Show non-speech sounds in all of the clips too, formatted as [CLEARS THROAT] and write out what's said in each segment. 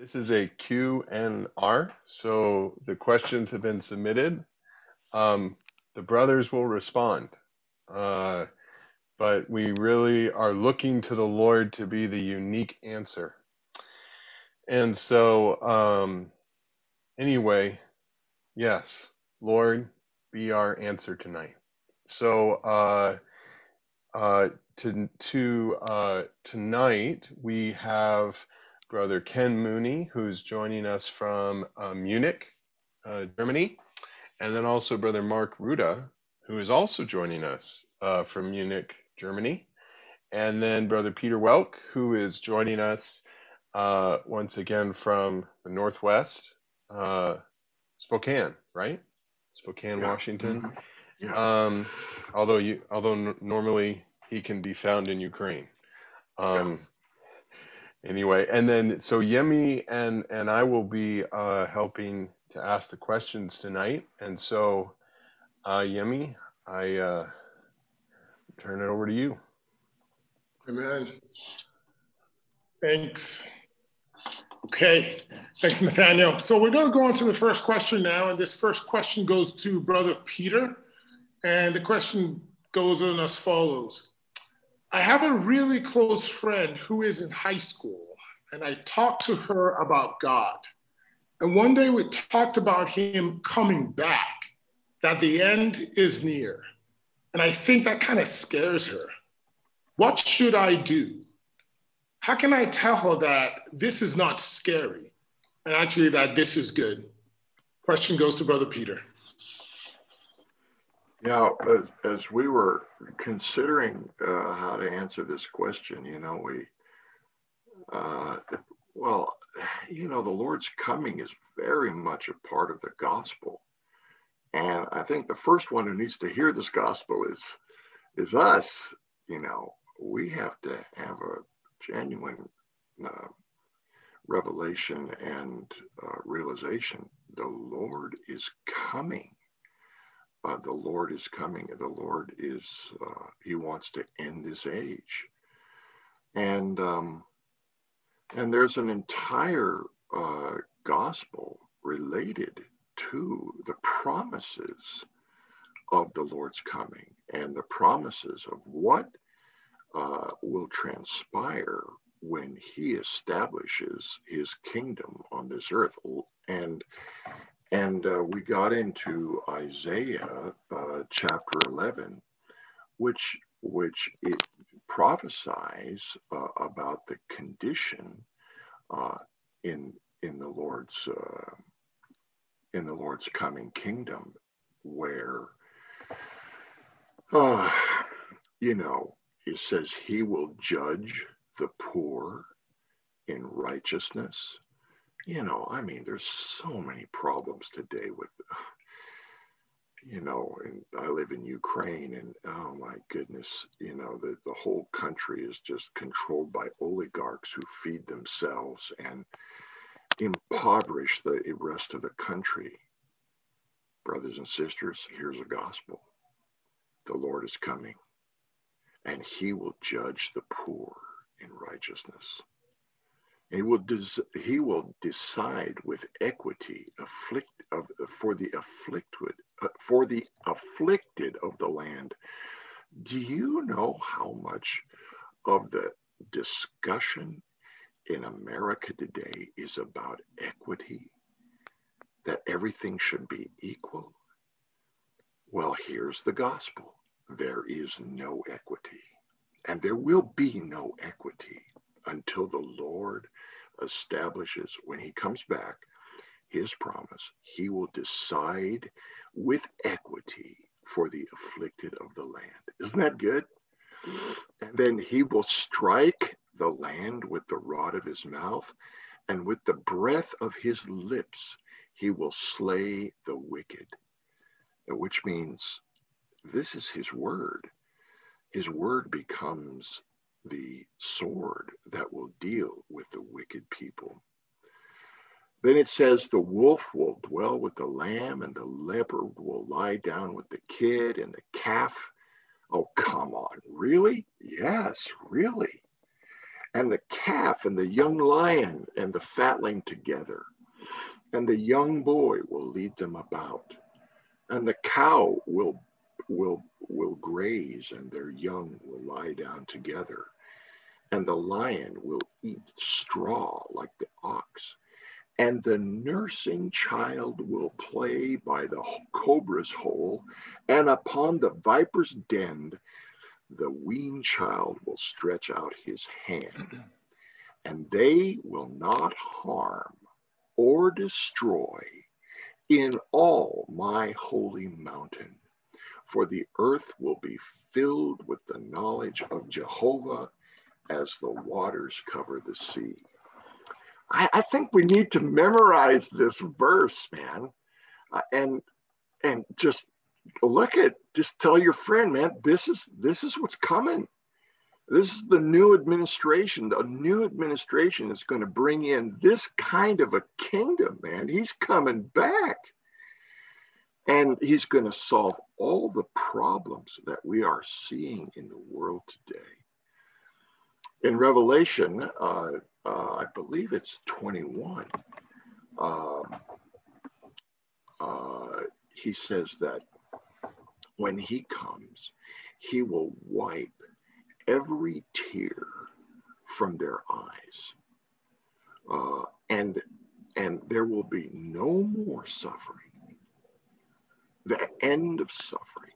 This is a Q and R, so the questions have been submitted. Um, the brothers will respond, uh, but we really are looking to the Lord to be the unique answer. And so, um, anyway, yes, Lord, be our answer tonight. So, uh, uh, to to uh, tonight we have Brother Ken Mooney, who's joining us from uh, Munich, uh, Germany, and then also Brother Mark Ruda, who is also joining us uh, from Munich, Germany, and then Brother Peter Welk, who is joining us uh, once again from the Northwest, uh, Spokane, right? Spokane, yeah. Washington. Mm-hmm. Yeah. Um, although you, although n- normally he can be found in Ukraine. Um, anyway, and then so Yemi and and I will be uh, helping to ask the questions tonight, and so uh, Yemi, I uh, turn it over to you. Amen. Thanks. Okay, thanks, Nathaniel. So we're going to go on to the first question now, and this first question goes to Brother Peter, and the question goes on as follows. I have a really close friend who is in high school, and I talked to her about God. And one day we talked about him coming back, that the end is near. And I think that kind of scares her. What should I do? How can I tell her that this is not scary and actually that this is good? Question goes to Brother Peter. Yeah, as, as we were considering uh, how to answer this question, you know, we, uh, well, you know, the Lord's coming is very much a part of the gospel. And I think the first one who needs to hear this gospel is is us. You know, we have to have a genuine uh, revelation and uh, realization. The Lord is coming uh, the Lord is coming. The Lord is, uh, He wants to end this age. And, um, and there's an entire uh, gospel related to the promises of the Lord's coming and the promises of what uh, will transpire when he establishes his kingdom on this earth. And and uh, we got into Isaiah uh, chapter 11, which, which it prophesies uh, about the condition uh, in, in the Lord's uh, in the Lord's coming kingdom, where uh, you know it says he will judge the poor in righteousness you know, I mean, there's so many problems today with, you know, and I live in Ukraine, and oh my goodness, you know, the, the whole country is just controlled by oligarchs who feed themselves and impoverish the rest of the country. Brothers and sisters, here's a gospel the Lord is coming, and he will judge the poor in righteousness. He will, des- he will decide with equity afflict of, for the afflicted uh, for the afflicted of the land. Do you know how much of the discussion in America today is about equity? That everything should be equal? Well, here's the gospel. There is no equity, and there will be no equity until the Lord establishes when he comes back his promise. He will decide with equity for the afflicted of the land. Isn't that good? And then he will strike the land with the rod of his mouth, and with the breath of his lips, he will slay the wicked, which means this is his word. His word becomes the sword that will deal with the wicked people. Then it says, The wolf will dwell with the lamb, and the leopard will lie down with the kid and the calf. Oh, come on. Really? Yes, really. and the calf and the young lion and the fatling together. And the young boy will lead them about, and the cow will will will graze, and their young will lie down together, and the lion will eat straw like the ox, and the nursing child will play by the cobra's hole, and upon the viper's den the weaned child will stretch out his hand, and they will not harm or destroy in all my holy mountain. For the earth will be filled with the knowledge of Jehovah as the waters cover the sea. I, I think we need to memorize this verse, man, uh, and and just look at just tell your friend, man, this is this is what's coming. This is the new administration. The new administration is going to bring in this kind of a kingdom, man. He's coming back. And he's going to solve all the problems that we are seeing in the world today. In Revelation, uh, uh, I believe it's 21, um, uh, he says that when he comes, he will wipe every tear from their eyes. Uh, and and there will be no more suffering. The end of suffering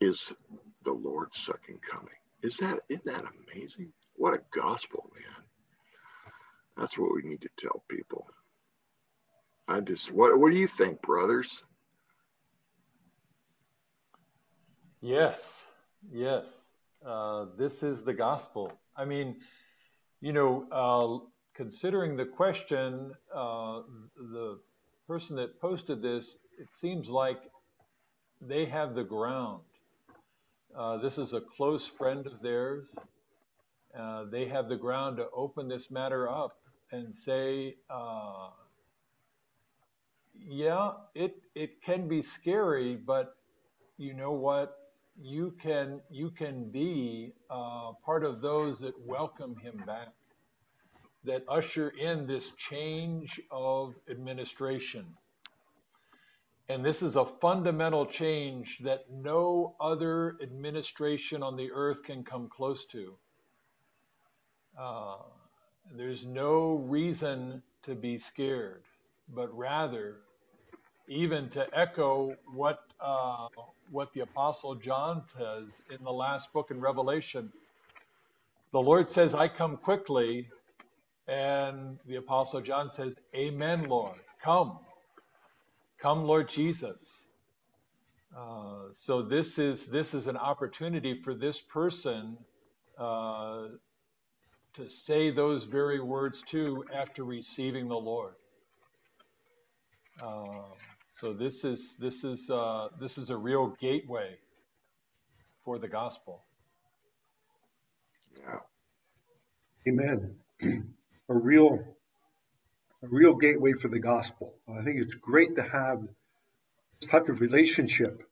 is the Lord's second coming. Is that isn't that amazing? What a gospel, man. That's what we need to tell people. I just what what do you think, brothers? Yes, yes. Uh, this is the gospel. I mean, you know, uh, considering the question, uh, the person that posted this, it seems like they have the ground. Uh, this is a close friend of theirs. Uh, they have the ground to open this matter up and say, uh, yeah, it, it can be scary, but you know what? you can you can be uh, part of those that welcome him back, that usher in this change of administration. And this is a fundamental change that no other administration on the earth can come close to. Uh, there's no reason to be scared, but rather, even to echo what uh, what the Apostle John says in the last book in Revelation. The Lord says, I come quickly. And the Apostle John says, Amen, Lord. Come. Come, Lord Jesus. Uh, so this is this is an opportunity for this person uh, to say those very words too after receiving the Lord. Uh, so this is this is uh, this is a real gateway for the gospel. Yeah. Amen. [CLEARS THROAT] a real a real gateway for the gospel. I think it's great to have this type of relationship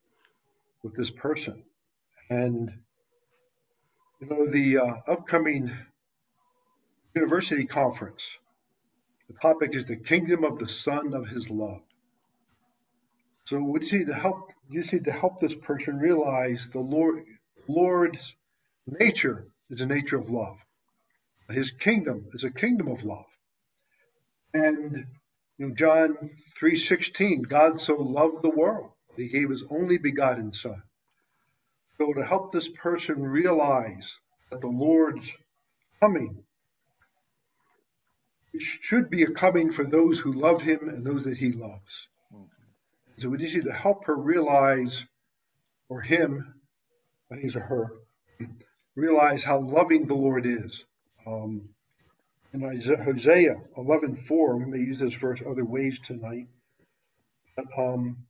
with this person. And you know the uh, upcoming university conference. The topic is the kingdom of the Son of His love. So we just need to help. You just need to help this person realize the Lord, Lord's nature is a nature of love. His kingdom is a kingdom of love. And John 3:16, God so loved the world, that he gave his only begotten Son. So to help this person realize that the Lord's coming should be a coming for those who love him and those that he loves. So we need to help her realize, or him, I think it's a her, realize how loving the Lord is. Um, in Hosea 11:4, we may use this verse other ways tonight. But, um,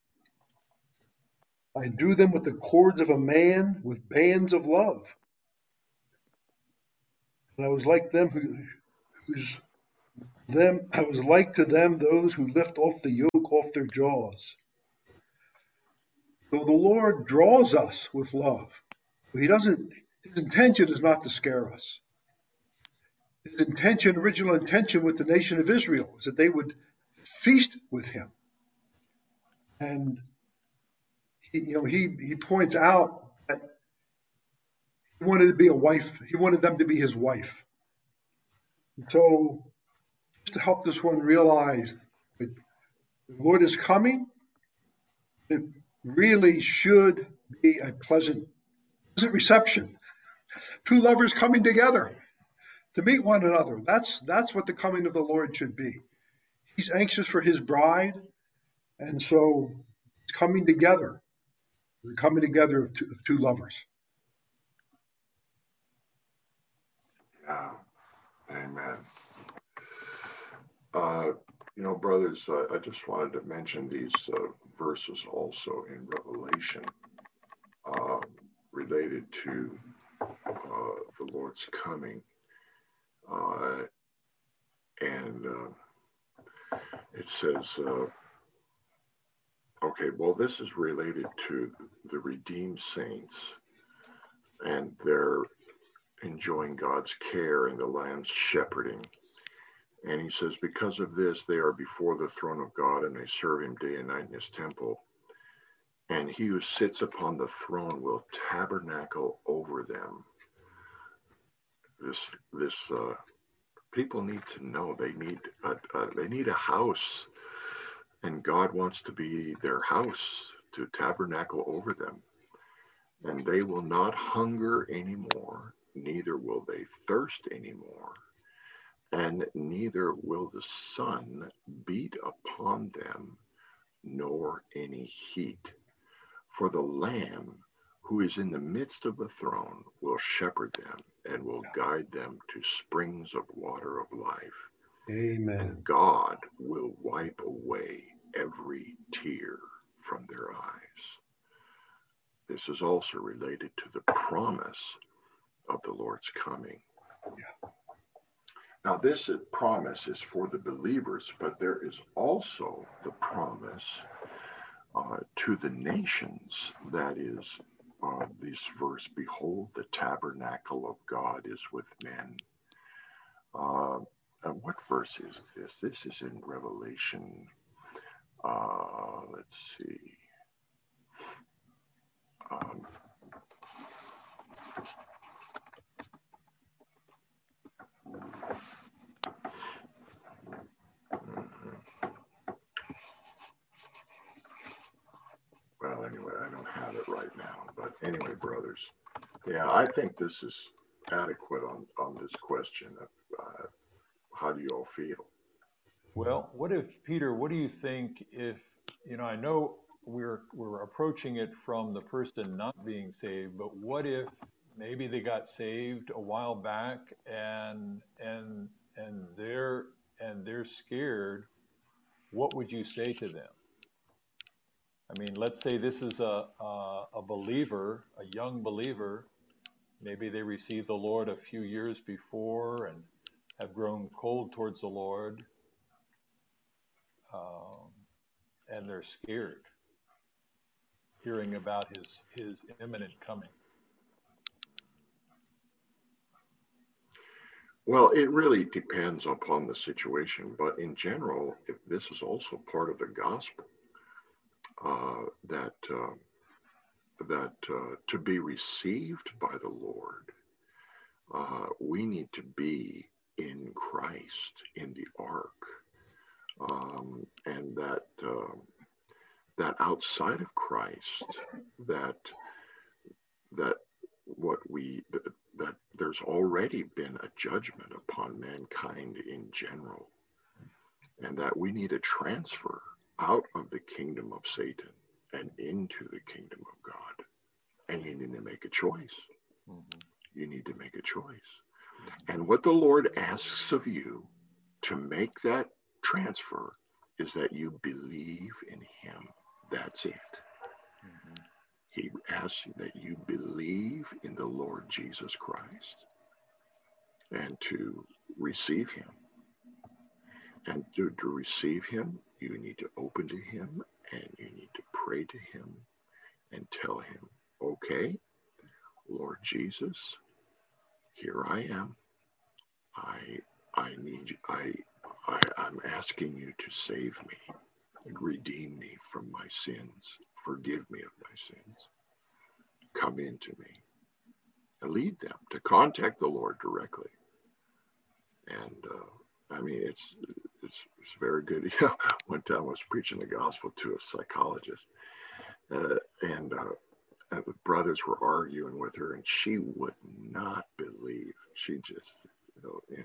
I drew them with the cords of a man, with bands of love. And I was like them who, whose them I was like to them those who lift off the yoke off their jaws. So the Lord draws us with love. He doesn't, his intention is not to scare us. His intention, original intention with the nation of Israel is that they would feast with him. And he, you know, he, he points out that he wanted to be a wife. He wanted them to be his wife. And so just to help this one realize that the Lord is coming, it really should be a pleasant, pleasant reception. Two lovers coming together to meet one another. That's that's what the coming of the Lord should be. He's anxious for his bride, and so it's coming together. The coming together of two, of two lovers. Yeah. Amen. Uh, you know, brothers, I, I, just wanted to mention these uh, verses also in Revelation uh, related to uh, the Lord's coming. Uh, and uh, it says, okay, well, this is related to the redeemed saints and their enjoying God's care and the Lamb's shepherding. And he says, Because of this, they are before the throne of God and they serve him day and night in his temple. And he who sits upon the throne will tabernacle over them. This, this, uh, people need to know they need a, a, they need a house, and God wants to be their house to tabernacle over them. And they will not hunger anymore, neither will they thirst anymore and neither will the sun beat upon them, nor any heat. For the Lamb who is in the midst of the throne will shepherd them and will guide them to springs of water of life. Amen. And God will wipe away every tear from their eyes. This is also related to the promise of the Lord's coming. Yeah. Now, this promise is for the believers, but there is also the promise uh, to the nations. That is, uh, this verse Behold, the tabernacle of God is with men. Uh, what verse is this? This is in Revelation. Uh, let's see. Um, Well, anyway, I don't have it right now. But anyway, brothers, yeah, I think this is adequate on, on this question of uh, how do you all feel? Well, what if, Peter, what do you think if, you know, I know we're, we're approaching it from the person not being saved, but what if maybe they got saved a while back and, and, and they're, and they're scared, what would you say to them? I mean, let's say this is a, a, a, believer, a young believer. Maybe they received the Lord a few years before and have grown cold towards the Lord. Um, and they're scared hearing about his, his imminent coming. Well, it really depends upon the situation, but in general, if this is also part of the gospel that uh, that uh, to be received by the Lord, uh, we need to be in Christ in the ark, um, and that um, that outside of Christ, that that what we that there's already been a judgment upon mankind in general, and that we need a transfer out of the kingdom of Satan and into the kingdom of God. And you need to make a choice. Mm-hmm. You need to make a choice. And what the Lord asks of you to make that transfer is that you believe in Him. That's it. Mm-hmm. He asks that you believe in the Lord Jesus Christ and to receive Him. And to, to receive Him, you need to open to Him and you need to pray to Him and tell Him, okay, Lord Jesus, here I am. I I need I, I I'm asking you to save me and redeem me from my sins. Forgive me of my sins. Come into me and lead them to contact the Lord directly. And uh, I mean, it's, it's it's very good. [LAUGHS] Yeah, one time I was preaching the gospel to a psychologist, uh, and uh, the brothers were arguing with her, and she would not believe. She just, you know, you know,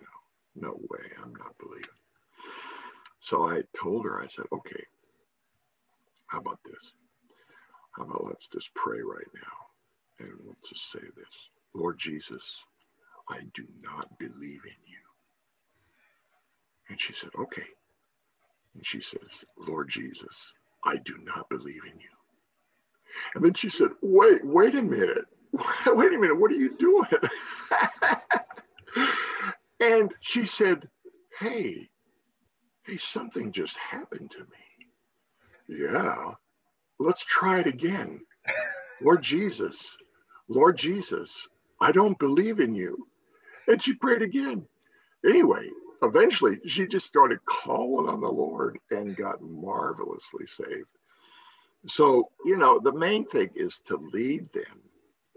no way, I'm not believing. So I told her, I said, okay, how about this? How about let's just pray right now, and we'll just say this: Lord Jesus, I do not believe in you. And she said, okay. And she says, Lord Jesus, I do not believe in you. And then she said, Wait, wait a minute. [LAUGHS] Wait a minute. What are you doing? [LAUGHS] and she said, Hey, hey, something just happened to me. Yeah. Let's try it again. Lord Jesus, Lord Jesus, I don't believe in you. And she prayed again. Anyway, eventually she just started calling on the Lord and got marvelously saved. So, you know, the main thing is to lead them,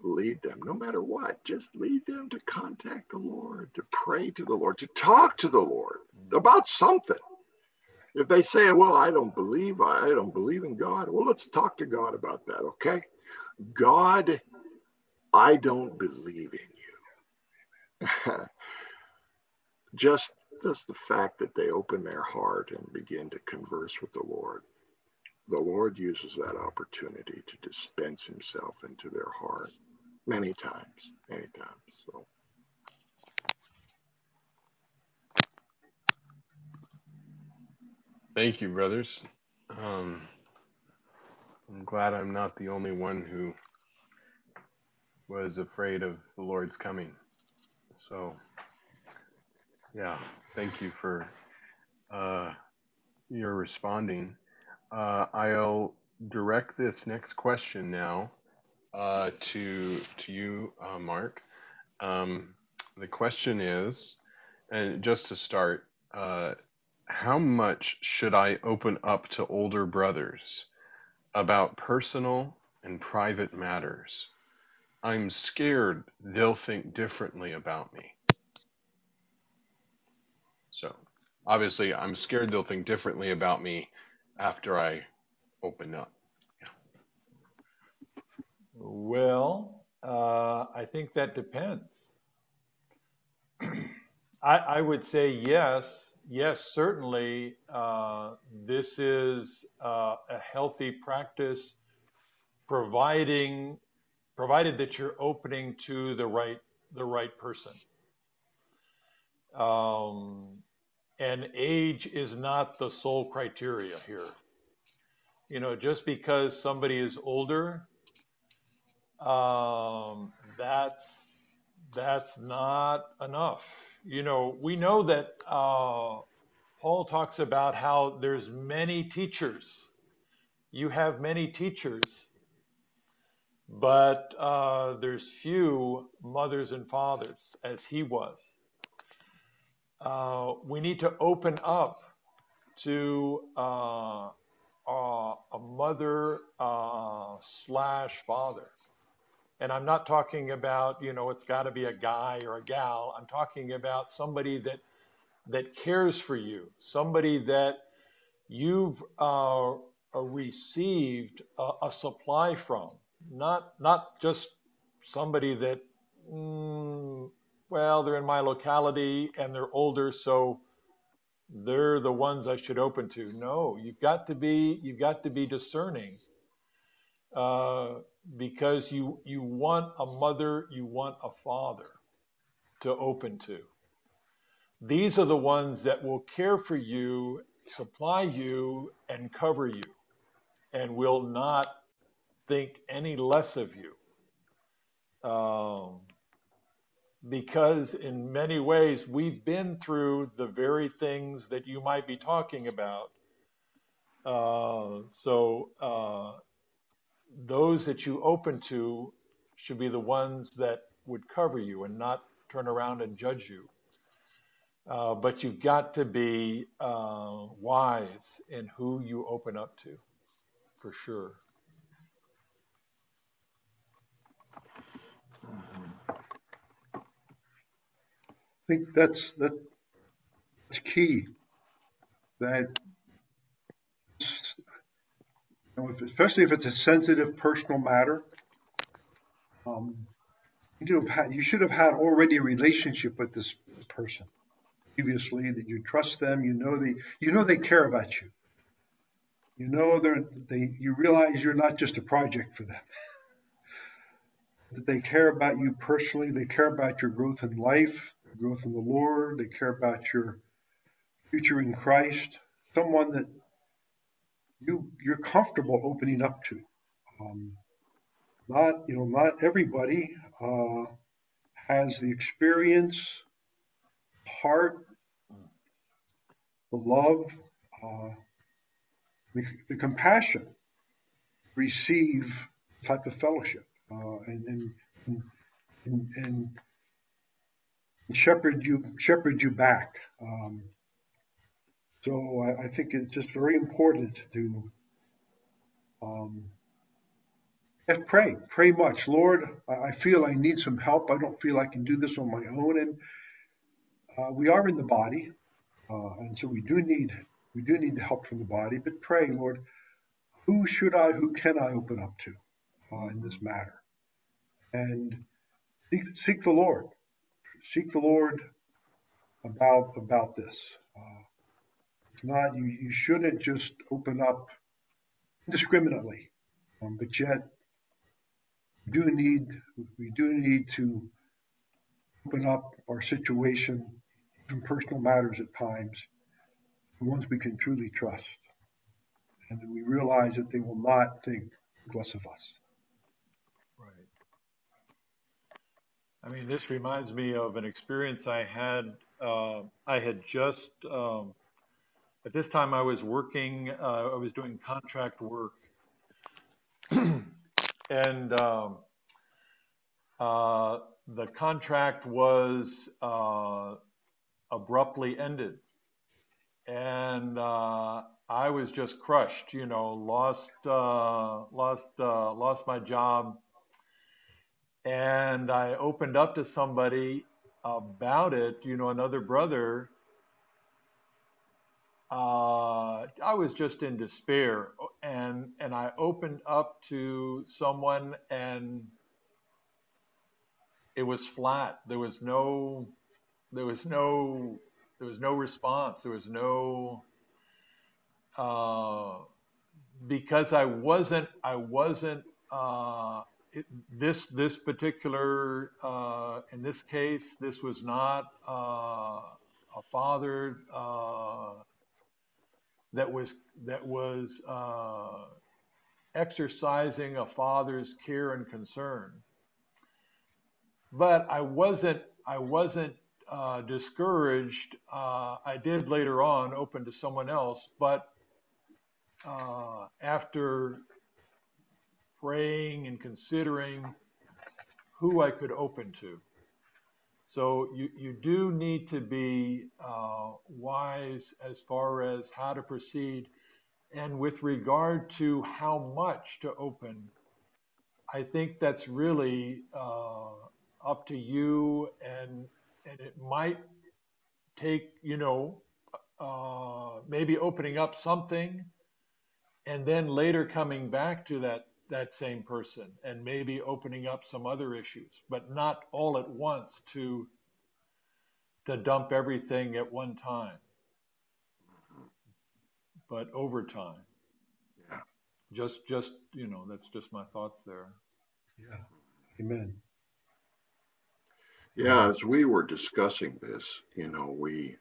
lead them no matter what. Just lead them to contact the Lord, to pray to the Lord, to talk to the Lord about something. If they say, well, I don't believe, I don't believe in God, well, let's talk to God about that, okay? God, I don't believe in you. [LAUGHS] just, just the fact that they open their heart and begin to converse with the Lord the Lord uses that opportunity to dispense himself into their heart many times, many times. So. Thank you, brothers. Um, I'm glad I'm not the only one who was afraid of the Lord's coming. So, yeah, thank you for uh, your responding. Uh, I'll direct this next question now uh, to to you, uh, Mark. Um, the question is, and just to start, uh, how much should I open up to older brothers about personal and private matters? I'm scared they'll think differently about me. So, obviously, I'm scared they'll think differently about me after I open up? Well, uh, I think that depends. [CLEARS THROAT] I, I, would say yes, yes, certainly. Uh, this is uh, a healthy practice, providing provided that you're opening to the right the right person. Um, and age is not the sole criteria here. You know, just because somebody is older, um, that's that's not enough. You know, we know that uh, Paul talks about how there's many teachers. You have many teachers, but uh, there's few mothers and fathers, as he was uh, we need to open up to uh, uh, a mother uh, slash father. And I'm not talking about, you know, it's got to be a guy or a gal. I'm talking about somebody that that cares for you, somebody that you've uh, received a, a, supply from, not not just somebody that mm, well, they're in my locality and they're older, so they're the ones I should open to. No, you've got to be you've got to be discerning uh, because you you want a mother, you want a father to open to. These are the ones that will care for you, supply you, and cover you, and will not think any less of you. Um, because in many ways we've been through the very things that you might be talking about. Uh, so uh, those that you open to should be the ones that would cover you and not turn around and judge you. Uh, but you've got to be uh, wise in who you open up to, for sure. Think that's that, that's key. That especially if it's a sensitive personal matter, um, you, had, you should have had already a relationship with this person previously. That you trust them, you know they you know they care about you. You know they they you realize you're not just a project for them that they care about you personally. They care about your growth in life, growth in the Lord. They care about your future in Christ. Someone that you you're comfortable opening up to. Um, not you know not everybody uh, has the experience, heart, the love, uh, the, the compassion receive type of fellowship uh, and, and, and, and, shepherd you shepherd you back. Um, so I, I, think it's just very important to um, pray, pray much. Lord, I feel I need some help. I don't feel I can do this on my own, and uh, we are in the body, uh, and so we do need we do need the help from the body. But pray, Lord, who should I, who can I open up to uh, in this matter? and seek, seek the Lord. Seek the Lord about about this. Uh, it's not you. You shouldn't just open up indiscriminately, um, but yet we do need we do need to open up our situation, even personal matters at times, the ones we can truly trust, and we realize that they will not think less of us. I mean, this reminds me of an experience I had. Uh, I had just, um, at this time, I was working, uh, I was doing contract work. [CLEARS THROAT] and um, uh, the contract was uh, abruptly ended. And uh, I was just crushed, you know, lost, uh, lost, lost my job and I opened up to somebody about it, you know, another brother. Uh, I was just in despair, and and I opened up to someone, and it was flat. There was no, there was no, there was no response. There was no, uh, because I wasn't, I wasn't. Uh, it, this this particular uh, in this case, this was not uh, a father uh, that was that was uh, exercising a father's care and concern. But I wasn't I wasn't uh, discouraged. Uh, I did later on open to someone else, but after praying and considering who I could open to. So you, you do need to be uh, wise as far as how to proceed. And with regard to how much to open, I think that's really uh, up to you. And, and it might take, you know, uh, maybe opening up something and then later coming back to that that same person and maybe opening up some other issues, but not all at once to to dump everything at one time, but over time. Yeah. Just, just you know, that's just my thoughts there. Yeah. Amen. Yeah, as we were discussing this, you know, we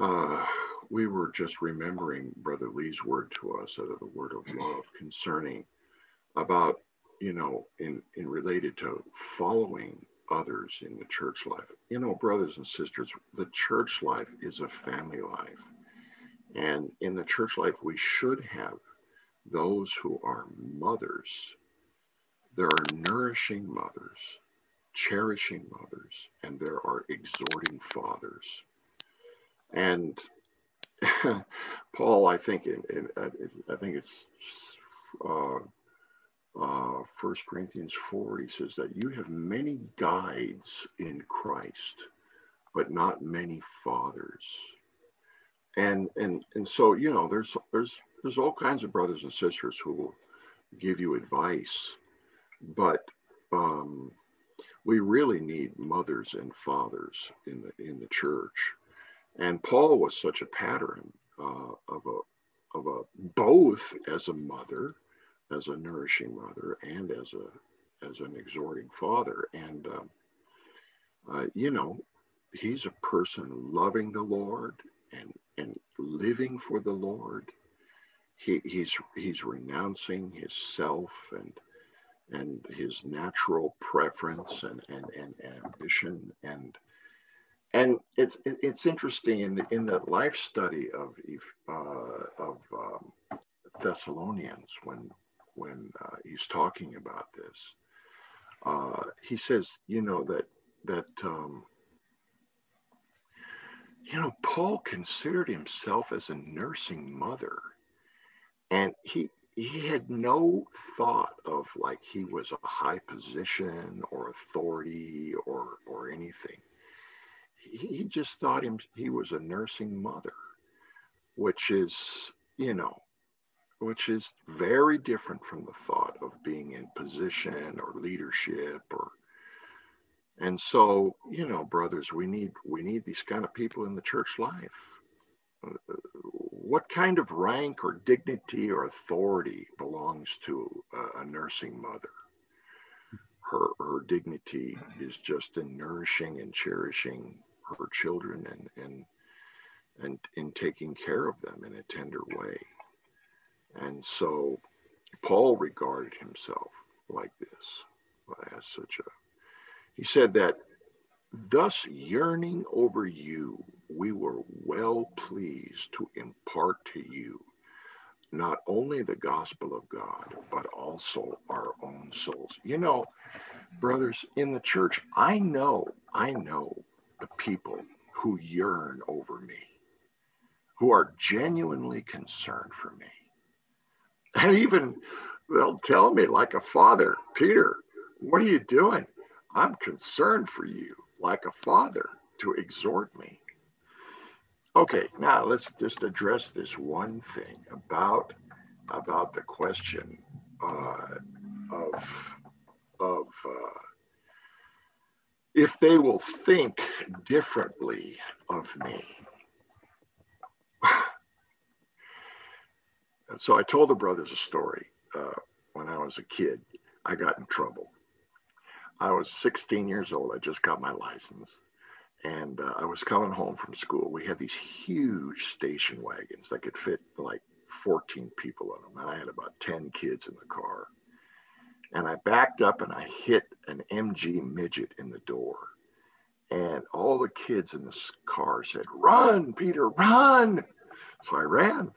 uh, we were just remembering Brother Lee's word to us out of the word of love concerning about you know in in related to following others in the church life. You know brothers and sisters the church life is a family life. And in the church life we should have those who are mothers. There are nourishing mothers cherishing mothers and there are exhorting fathers. And [LAUGHS] Paul, I think, in, in, I think it's uh, uh, 1 Corinthians 4, he says that you have many guides in Christ, but not many fathers. And and and so you know, there's there's there's all kinds of brothers and sisters who will give you advice, but um, we really need mothers and fathers in the in the church. And Paul was such a pattern uh, of a of a both as a mother as a nourishing mother and as a as an exhorting father. And um, uh, you know, he's a person loving the Lord and and living for the Lord. He, he's he's renouncing his self and and his natural preference and, and, and ambition and and it's it's interesting in the in the life study of uh, of um, Thessalonians when when uh, he's talking about this. Uh, he says, you know, that that um, you know, Paul considered himself as a nursing mother, and he he had no thought of like he was a high position or authority or or anything. He, he just thought him he was a nursing mother, which is you know which is very different from the thought of being in position or leadership or and so you know brothers we need we need these kind of people in the church life. What kind of rank or dignity or authority belongs to a, nursing mother? Her her dignity is just in nourishing and cherishing her children and and and in taking care of them in a tender way and so Paul regarded himself like this, as such a, he said that, thus yearning over you, we were well pleased to impart to you not only the gospel of God, but also our own souls. You know, brothers, in the church, I know, I know the people who yearn over me, who are genuinely concerned for me. And even they'll tell me, like a father, Peter, what are you doing? I'm concerned for you, like a father, to exhort me. Okay, now let's just address this one thing about about the question uh, of of uh, if they will think differently of me. And so I told the brothers a story. Uh, when I was a kid, I got in trouble. I was 16 years old. I just got my license. And uh, I was coming home from school. We had these huge station wagons that could fit like 14 people in them. And I had about 10 kids in the car. And I backed up and I hit an MG midget in the door. And all the kids in this car said, Run, Peter, run. So I ran.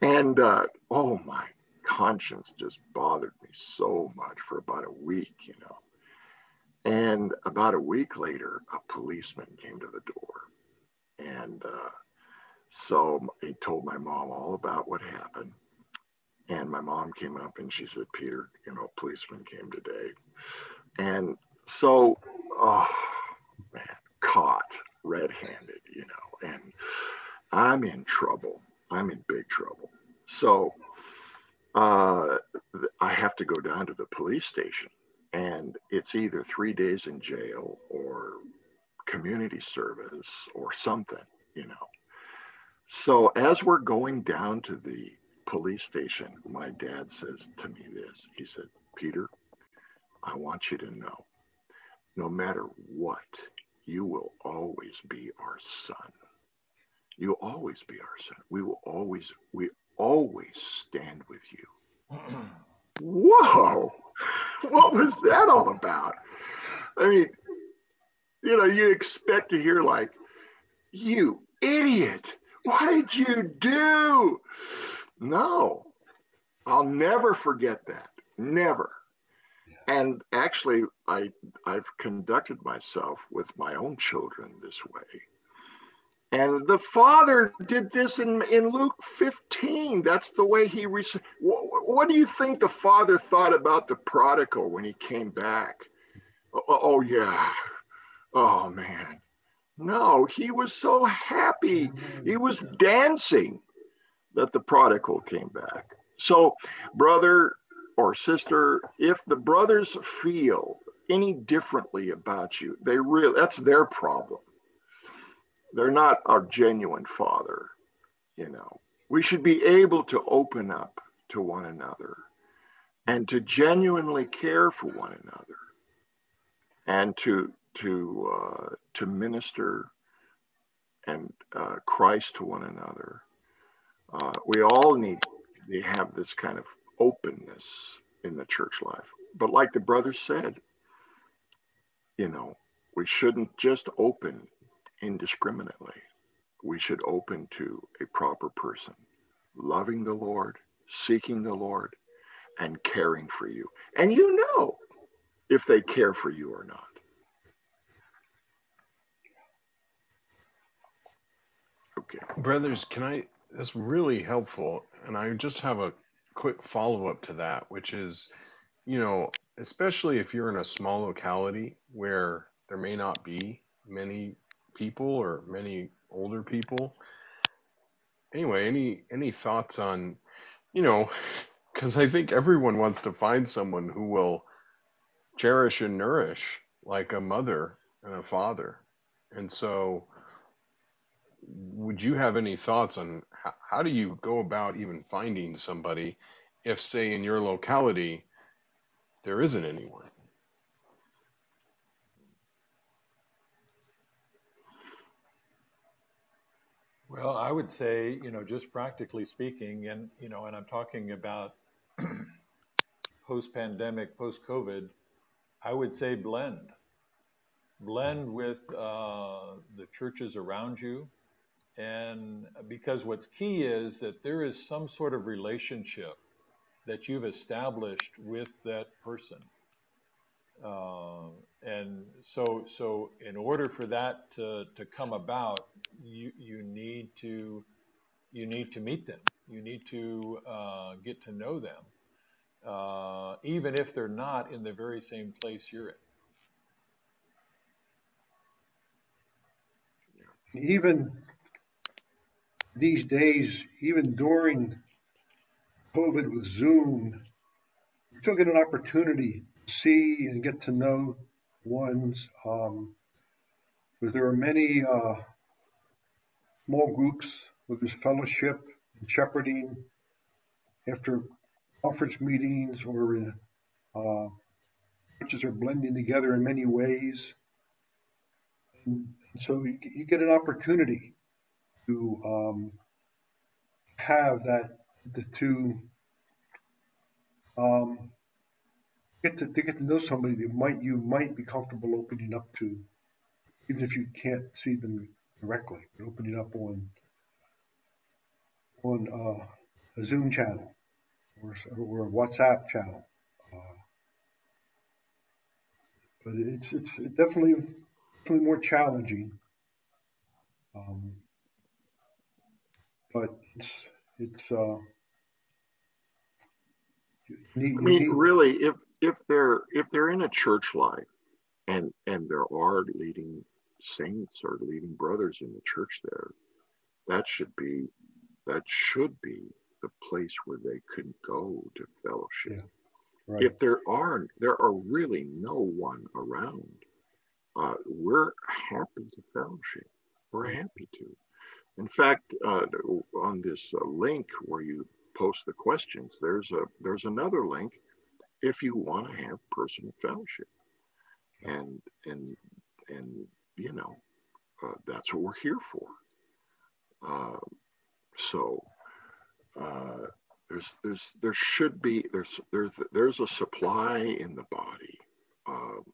And uh, oh, my conscience just bothered me so much for about a week, you know. And about a week later, a policeman came to the door. And uh, so he told my mom all about what happened. And my mom came up and she said, Peter, you know, a policeman came today. And so, oh, man, caught red handed, you know, and I'm in trouble. I'm in big trouble. So uh, I have to go down to the police station, and it's either three days in jail or community service or something, you know. So as we're going down to the police station, my dad says to me this He said, Peter, I want you to know no matter what, you will always be our son. You'll always be our son. We will always, we always stand with you. [CLEARS THROAT] Whoa, what was that all about? I mean, you know, you expect to hear like, you idiot, what did you do? No, I'll never forget that. Never. And actually, I, I've conducted myself with my own children this way And the Father did this in, in Luke 15. That's the way he. Re- what, what do you think the Father thought about the prodigal when he came back? Oh, oh, oh, yeah. Oh, man. No, he was so happy. He was dancing that the prodigal came back. So, brother or sister, if the brothers feel any differently about you, they really that's their problem. They're not our genuine father, you know. We should be able to open up to one another and to genuinely care for one another and to to uh, to minister and uh, Christ to one another. Uh, we all need to have this kind of openness in the church life. But like the brother said, you know, we shouldn't just open indiscriminately. We should open to a proper person, loving the Lord, seeking the Lord, and caring for you. And you know if they care for you or not. Okay. Brothers, can I? That's really helpful. And I just have a quick follow up to that, which is, you know, especially if you're in a small locality where there may not be many people or many older people. Anyway, any any thoughts on, you know, [LAUGHS] because I think everyone wants to find someone who will cherish and nourish like a mother and a father. And so, would you have any thoughts on how, how do you go about even finding somebody if, say, in your locality, there isn't anyone? Well, I would say, you know, just practically speaking, and, you know, and I'm talking about [CLEARS THROAT] post pandemic, post COVID, I would say blend. Blend with uh, the churches around you. And because what's key is that there is some sort of relationship that you've established with that person. Uh, and so, so in order for that to, to come about, you, you need to you need to meet them. You need to uh, get to know them, uh, even if they're not in the very same place you're in. Even these days, even during COVID with Zoom, we still get an opportunity to see and get to know ones. Um, but there are many uh, small groups with this fellowship and shepherding after conference meetings or in, uh, churches are blending together in many ways. And so you, you get an opportunity to um, have that the two um, get to, to get to know somebody that might you might be comfortable opening up to, even if you can't see them directly, but opening up on on uh, a Zoom channel or, or a WhatsApp channel. Uh, but it's it's definitely definitely more challenging. Um, but it's it's uh, need, I mean, need, really, if if they're if they're in a church life and and there are leading saints or leading brothers in the church there, that should be that should be the place where they can go to fellowship. Yeah, right. If there aren't, there are really no one around. Uh, we're happy to fellowship. We're happy to. In fact, uh, on this uh, link where you post the questions, there's a there's another link if you want to have personal fellowship, and and and you know uh, that's what we're here for. Uh, so uh, there's there's there should be there's there's there's a supply in the body, um,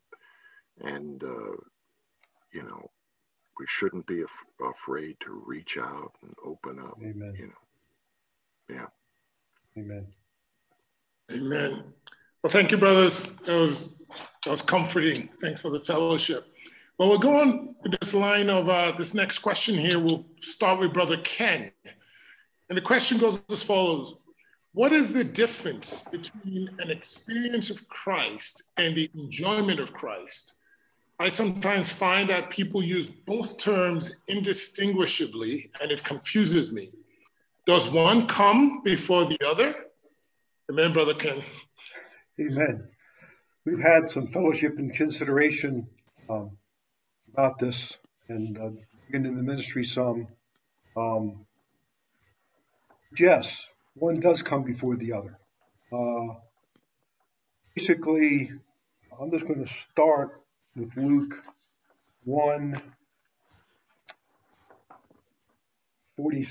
and uh, you know we shouldn't be af- afraid to reach out and open up. Amen. You know, yeah. Amen. Amen. Well, thank you, brothers. That was that was comforting. Thanks for the fellowship. Well, we'll go on with this line of uh, this next question here. We'll start with Brother Ken. And the question goes as follows What is the difference between an experience of Christ and the enjoyment of Christ? I sometimes find that people use both terms indistinguishably, and it confuses me. Does one come before the other? Amen, Brother Ken. Amen. We've had some fellowship and consideration um, about this and uh, in the ministry some. Um, yes, one does come before the other. Uh, basically, I'm just going to start with Luke 1 40,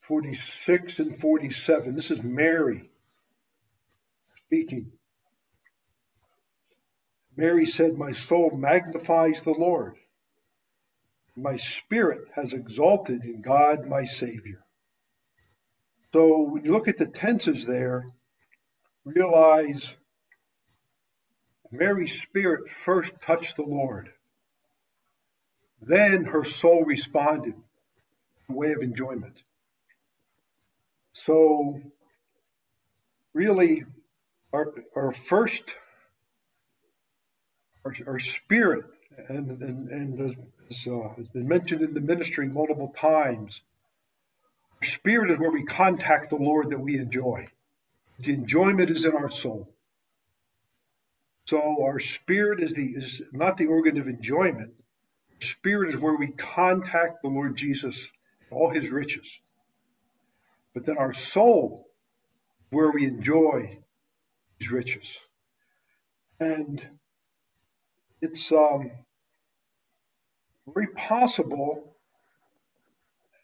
46 and 47. This is Mary speaking. Mary said, My soul magnifies the Lord. My spirit has exalted in God my Savior. So when you look at the tenses there, realize Mary's spirit first touched the Lord. Then her soul responded in way of enjoyment. So really our, our first our, spirit and, and, and as uh, has been mentioned in the ministry multiple times, our spirit is where we contact the Lord that we enjoy. The enjoyment is in our soul. So our spirit is the is not the organ of enjoyment. Spirit is where we contact the Lord Jesus, all his riches. But then our soul, where we enjoy his riches. And it's um, very possible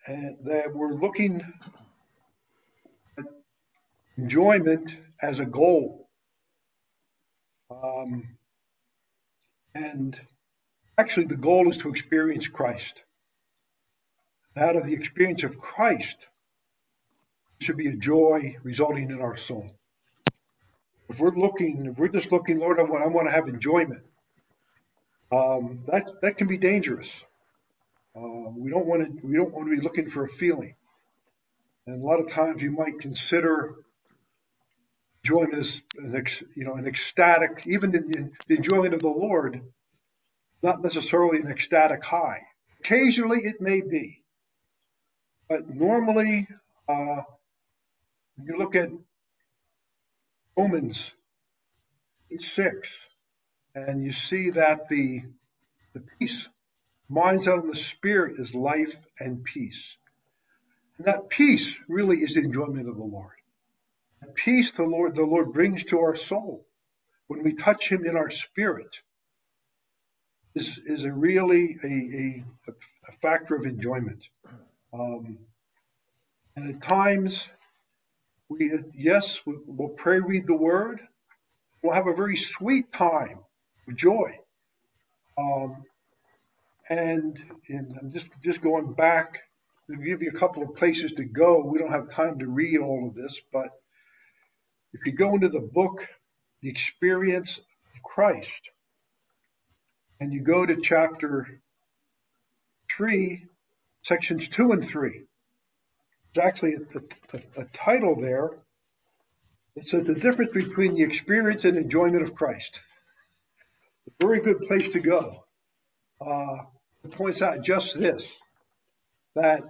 uh, that we're looking at enjoyment as a goal. Um, and actually, the goal is to experience Christ. Out of the experience of Christ should be a joy resulting in our soul. If we're looking, if we're just looking, Lord, I want, I want to have enjoyment um, that that can be dangerous. Uh, we don't want to we don't want to be looking for a feeling, and a lot of times you might consider enjoyment as an ex, you know an ecstatic, even in, the enjoyment of the Lord, not necessarily an ecstatic high. Occasionally it may be, but normally, uh, you look at Romans 6 and you see that the the peace, minds out the spirit is life and peace. And that peace really is the enjoyment of the Lord. The peace the Lord the Lord brings to our soul when we touch Him in our spirit is is a really a, a, a factor of enjoyment. Um, and at times, we yes, we'll pray, read the Word. We'll have a very sweet time joy. Um, and, and I'm just just going back to give you a couple of places to go. We don't have time to read all of this, but if you go into the book, The Experience of Christ, and you go to chapter 3, sections 2 and 3, there's actually a, a, a title there that says the difference between the experience and enjoyment of Christ a very good place to go. Uh, it points out just this that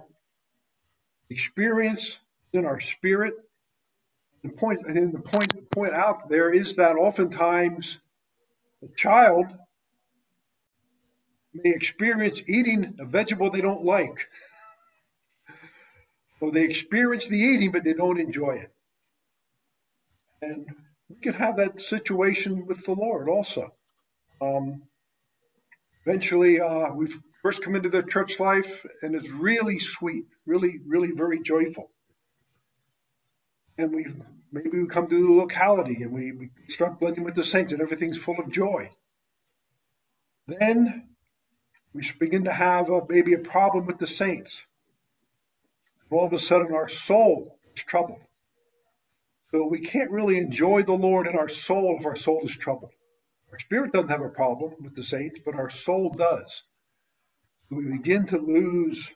experience in our spirit. The point, and the point point out there is that oftentimes a child may experience eating a vegetable they don't like. So they experience the eating, but they don't enjoy it. And we can have that situation with the Lord also. Um, eventually, uh, we first come into the church life, and it's really sweet, really, really very joyful. And we maybe we come to the locality and we, we start blending with the saints, and everything's full of joy. Then we begin to have a, maybe a problem with the saints. All of a sudden, our soul is troubled. So we can't really enjoy the Lord in our soul if our soul is troubled. Our spirit doesn't have a problem with the saints, but our soul does. We begin to lose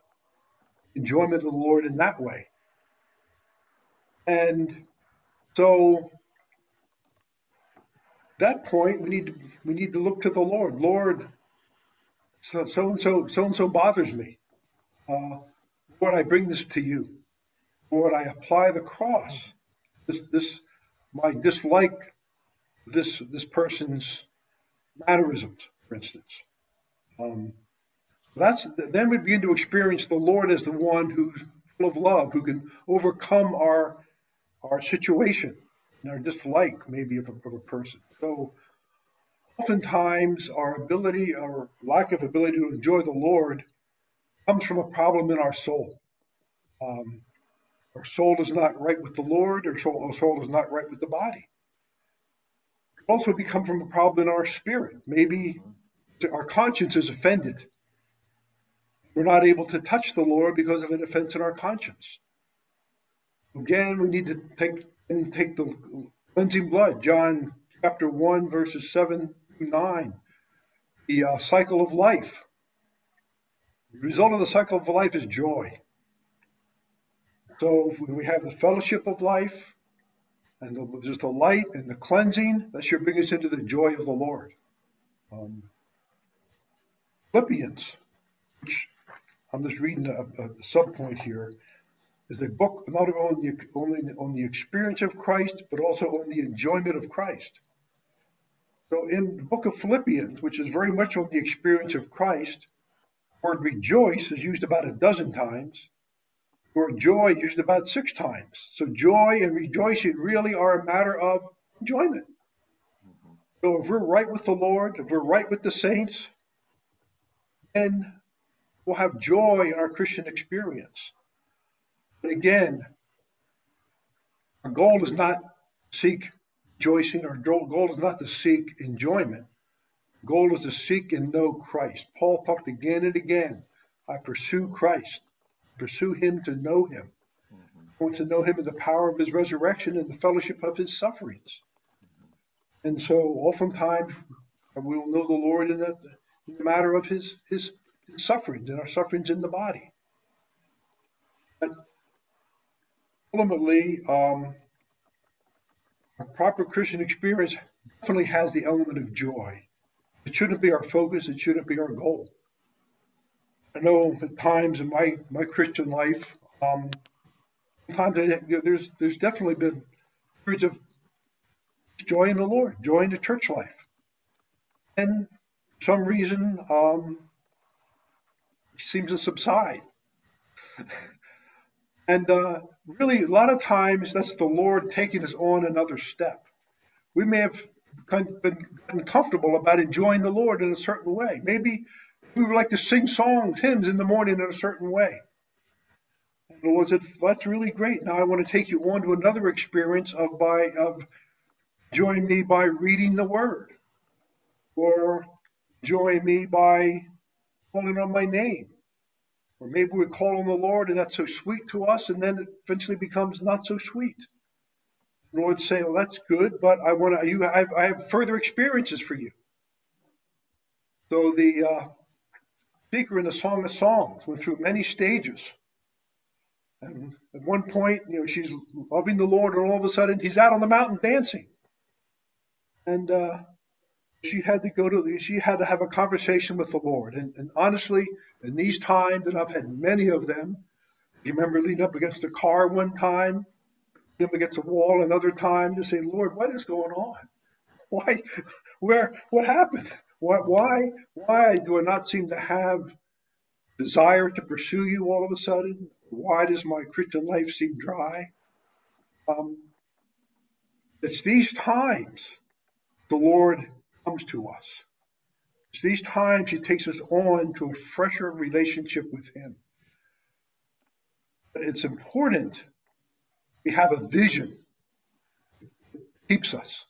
enjoyment of the Lord in that way. And so that point we need to we need to look to the Lord. Lord, so so and so so and so bothers me. Uh, Lord, I bring this to you. Lord, I apply the cross. This this my dislike this this person's mannerisms, for instance. Um, that's then we begin to experience the Lord as the one who's full of love, who can overcome our our situation and our dislike maybe of a, of a person. So oftentimes our ability, our lack of ability to enjoy the Lord comes from a problem in our soul. Um, our soul is not right with the Lord, our soul, our soul is not right with the body. Also become from a problem in our spirit. Maybe our conscience is offended. We're not able to touch the Lord because of an offense in our conscience. Again, we need to take and take the cleansing blood. John chapter 1, verses 7 through 9. The uh, cycle of life. The result of the cycle of life is joy. So we have the fellowship of life, and the, there's the light and the cleansing, that should bring us into the joy of the Lord. Um, Philippians, which I'm just reading a, a subpoint here, is a book not only, only on the experience of Christ, but also on the enjoyment of Christ. So in the book of Philippians, which is very much on the experience of Christ, the word rejoice is used about a dozen times. Word joy used about six times. So joy and rejoicing really are a matter of enjoyment. So if we're right with the Lord, if we're right with the saints, then we'll have joy in our Christian experience. But again, our goal is not seek rejoicing. Our goal is not to seek enjoyment. Goal is to seek and know Christ. Paul talked again and again. I pursue Christ. Pursue him to know him. I want to know him in the power of his resurrection and the fellowship of his sufferings. And so oftentimes we will know the Lord in the, in the matter of his, his, his sufferings and our sufferings in the body. But ultimately, um, a proper Christian experience definitely has the element of joy. It shouldn't be our focus. It shouldn't be our goal. I know at times in my, my Christian life, um, times I, there's there's definitely been periods of joy in the Lord, joy in the church life, and for some reason um, seems to subside. [LAUGHS] And uh, really, a lot of times, that's the Lord taking us on another step. We may have been uncomfortable about enjoying the Lord in a certain way. Maybe we would like to sing songs, hymns in the morning in a certain way. And the Lord said, "That's really great. Now I want to take you on to another experience of by of join me by reading the Word, or join me by calling on my name, or maybe we call on the Lord and that's so sweet to us, and then it eventually becomes not so sweet. The Lord say, "Well, that's good, but I want to. You, I, I have further experiences for you." So the uh, speaker in the Song of Songs went through many stages. And at one point, you know, she's loving the Lord, and all of a sudden, he's out on the mountain dancing. And uh, she had to go to, she had to have a conversation with the Lord. And, and honestly, in these times, and I've had many of them, you remember leaning up against a car one time, leaning up against a wall another time, to say, Lord, what is going on? [LAUGHS] Why, where, what happened? Why, why, do I not seem to have desire to pursue you all of a sudden? Why does my Christian life seem dry? Um, it's these times the Lord comes to us. It's these times he takes us on to a fresher relationship with him. But it's important we have a vision that keeps us.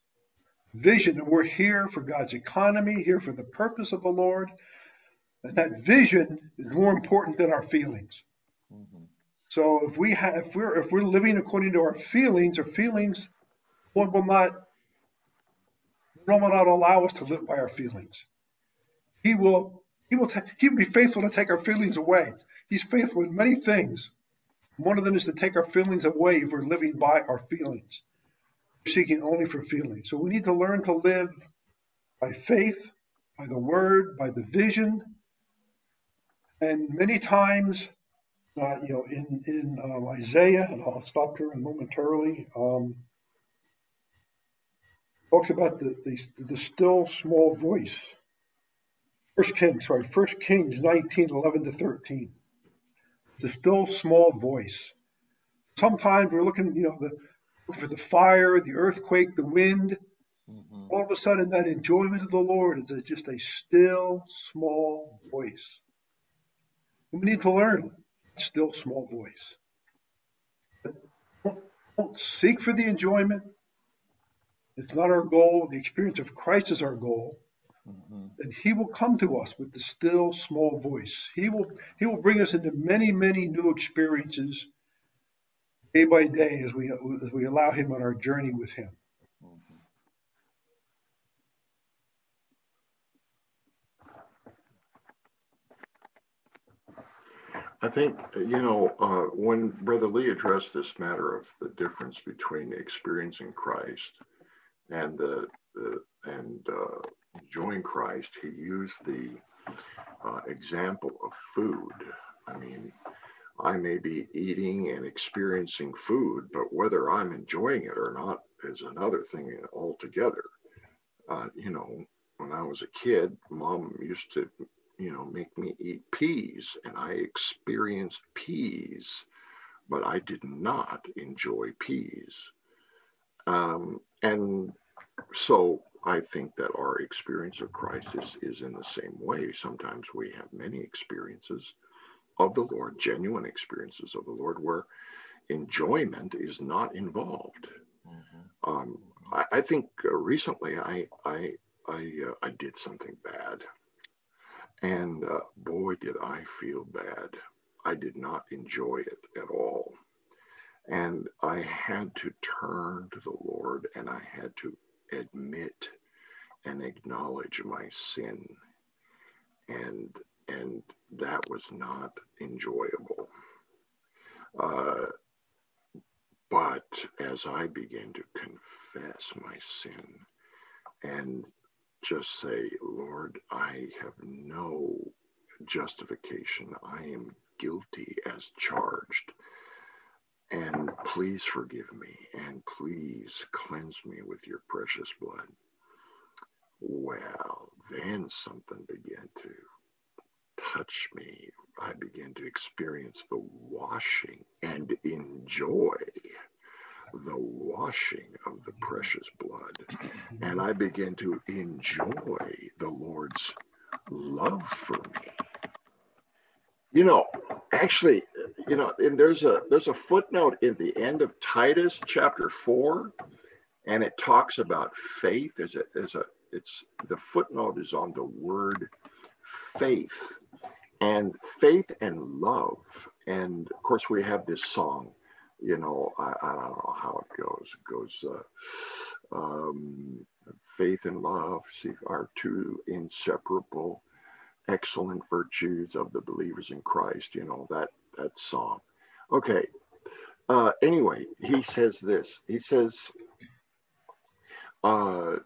Vision that we're here for God's economy, here for the purpose of the Lord. And that vision is more important than our feelings. Mm-hmm. So if we have if we're if we're living according to our feelings, our feelings, Lord will not Lord will not allow us to live by our feelings. He will He will, ta- he will be faithful to take our feelings away. He's faithful in many things. One of them is to take our feelings away if we're living by our feelings. Seeking only for feelings. So we need to learn to live by faith, by the word, by the vision. And many times, uh, you know, in, in um, Isaiah, and I'll stop here momentarily, um, talks about the, the, the still small voice. First Kings, sorry, First Kings 19, 11 to 13. The still small voice. Sometimes we're looking, you know, the, for the fire, the earthquake, the wind. Mm-hmm. All of a sudden, that enjoyment of the Lord is just a still small voice. And we need to learn still small voice. Don't, don't seek for the enjoyment. It's not our goal. The experience of Christ is our goal. Mm-hmm. And he will come to us with the still small voice. He will he will bring us into many, many new experiences day by day as we as we allow him on our journey with him. I think, you know, uh, when Brother Lee addressed this matter of the difference between experiencing Christ and the, the and uh, enjoying Christ, he used the uh, example of food. I mean, I may be eating and experiencing food, but whether I'm enjoying it or not is another thing altogether. Uh, you know, when I was a kid, mom used to you know, make me eat peas. And I experienced peas, but I did not enjoy peas. Um, and so I think that our experience of Christ is, is in the same way. Sometimes we have many experiences of the Lord, genuine experiences of the Lord, where enjoyment is not involved. Mm-hmm. Um, I, I, think uh, recently I I I, uh, I did something bad. And uh, boy, did I feel bad. I did not enjoy it at all. And I had to turn to the Lord and I had to admit and acknowledge my sin. And, and that was not enjoyable. Uh, but as I began to confess my sin and just say, Lord, I have no justification. I am guilty as charged. And please forgive me and please cleanse me with your precious blood. Well, then something began to touch me. I began to experience the washing and enjoy the washing of the mm-hmm. precious blood. Mm-hmm. And I begin to enjoy the Lord's love for me. You know, actually, you know, and there's a there's a footnote in the end of Titus chapter four, and it talks about faith. There's a there's a it's the footnote is on the word faith and faith and love. And of course, we have this song you know, I, I don't know how it goes. It goes, uh, um, faith and love are two inseparable, excellent virtues of the believers in Christ. You know that that song. Okay. Uh, anyway, he says this. He says, uh,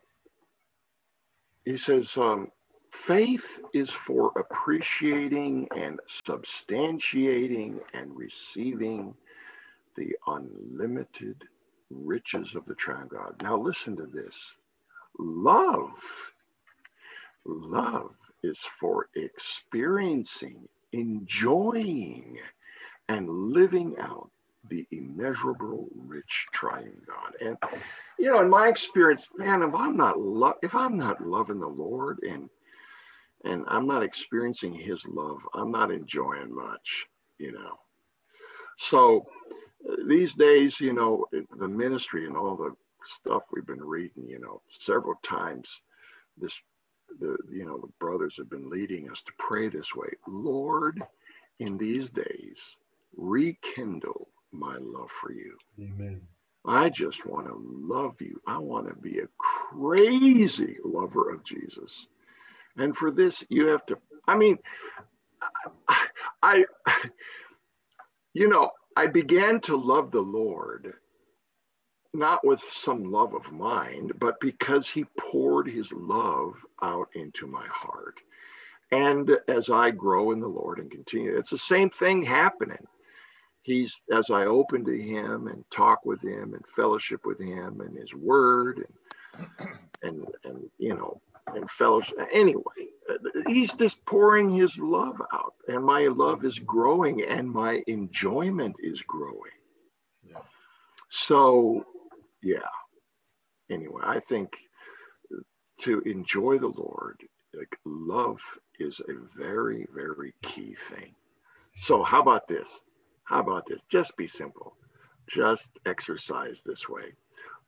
he says, um, faith is for appreciating and substantiating and receiving the unlimited riches of the triune God. Now, listen to this love. Love is for experiencing, enjoying, and living out the immeasurable, rich, triune God. And you know, in my experience, man, if I'm not lo- if I'm not loving the Lord and and I'm not experiencing His love, I'm not enjoying much. You know, so uh, these days, you know, the ministry and all the stuff we've been reading, you know, several times this the you know the brothers have been leading us to pray this way. Lord in these days rekindle my love for you. Amen. I just want to love you. I want to be a crazy lover of jesus And for this, you have to, I mean, I, you know, I began to love the Lord not with some love of mine, but because he poured his love out into my heart. And as I grow in the Lord and continue, it's the same thing happening. He's as I open to him and talk with him and fellowship with him and his word and and and you know and fellowship anyway he's just pouring his love out and my love is growing and my enjoyment is growing yeah. so yeah. Anyway, I think to enjoy the Lord, like love is a very, very key thing. So, how about this? How about this? Just be simple. Just exercise this way.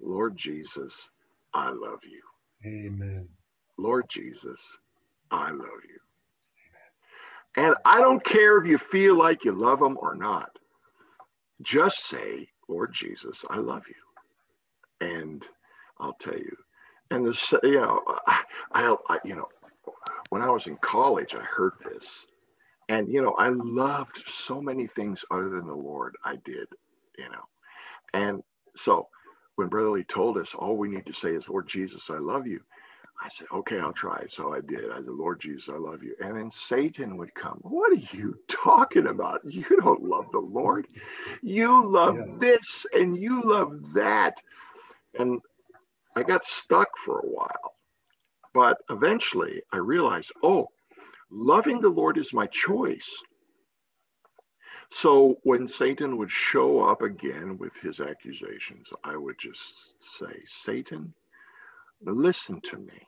Lord Jesus, I love you. Amen. Lord Jesus, I love you. And I don't care if you feel like you love him or not. Just say, Lord Jesus, I love you and I'll tell you. And the you know, I, I, I, you know, when I was in college, I heard this, and you know, I loved so many things other than the Lord. I did, you know, and so when Brother Lee told us all we need to say is Lord Jesus, I love you. I said, okay, I'll try. So I did. I said, Lord Jesus, I love you. And then Satan would come. What are you talking about? You don't love the Lord. You love yeah. this and you love that. And I got stuck for a while. But eventually I realized, oh, loving the Lord is my choice. So when Satan would show up again with his accusations, I would just say, Satan, listen to me.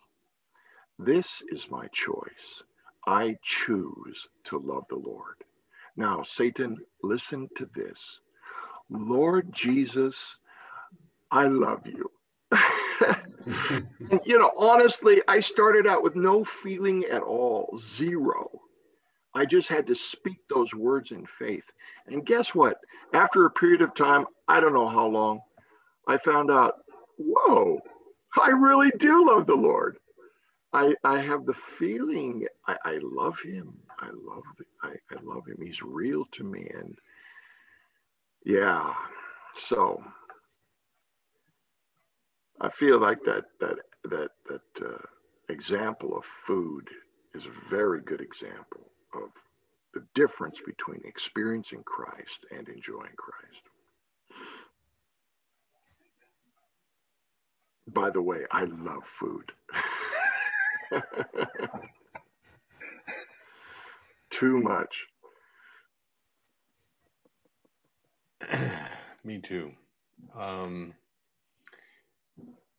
This is my choice. I choose to love the Lord. Now, Satan, listen to this. Lord Jesus I love you. and, [LAUGHS] you know, honestly, I started out with no feeling at all, zero. I just had to speak those words in faith. And guess what? After a period of time, I don't know how long, I found out, whoa, I really do love the Lord. I, I have the feeling I, I love him. I love I, I love him. He's real to me. And yeah, so I feel like that that that that uh, example of food is a very good example of the difference between experiencing Christ and enjoying Christ. By the way, I love food. [LAUGHS] [LAUGHS] Too much. [CLEARS THROAT] Me too. Um,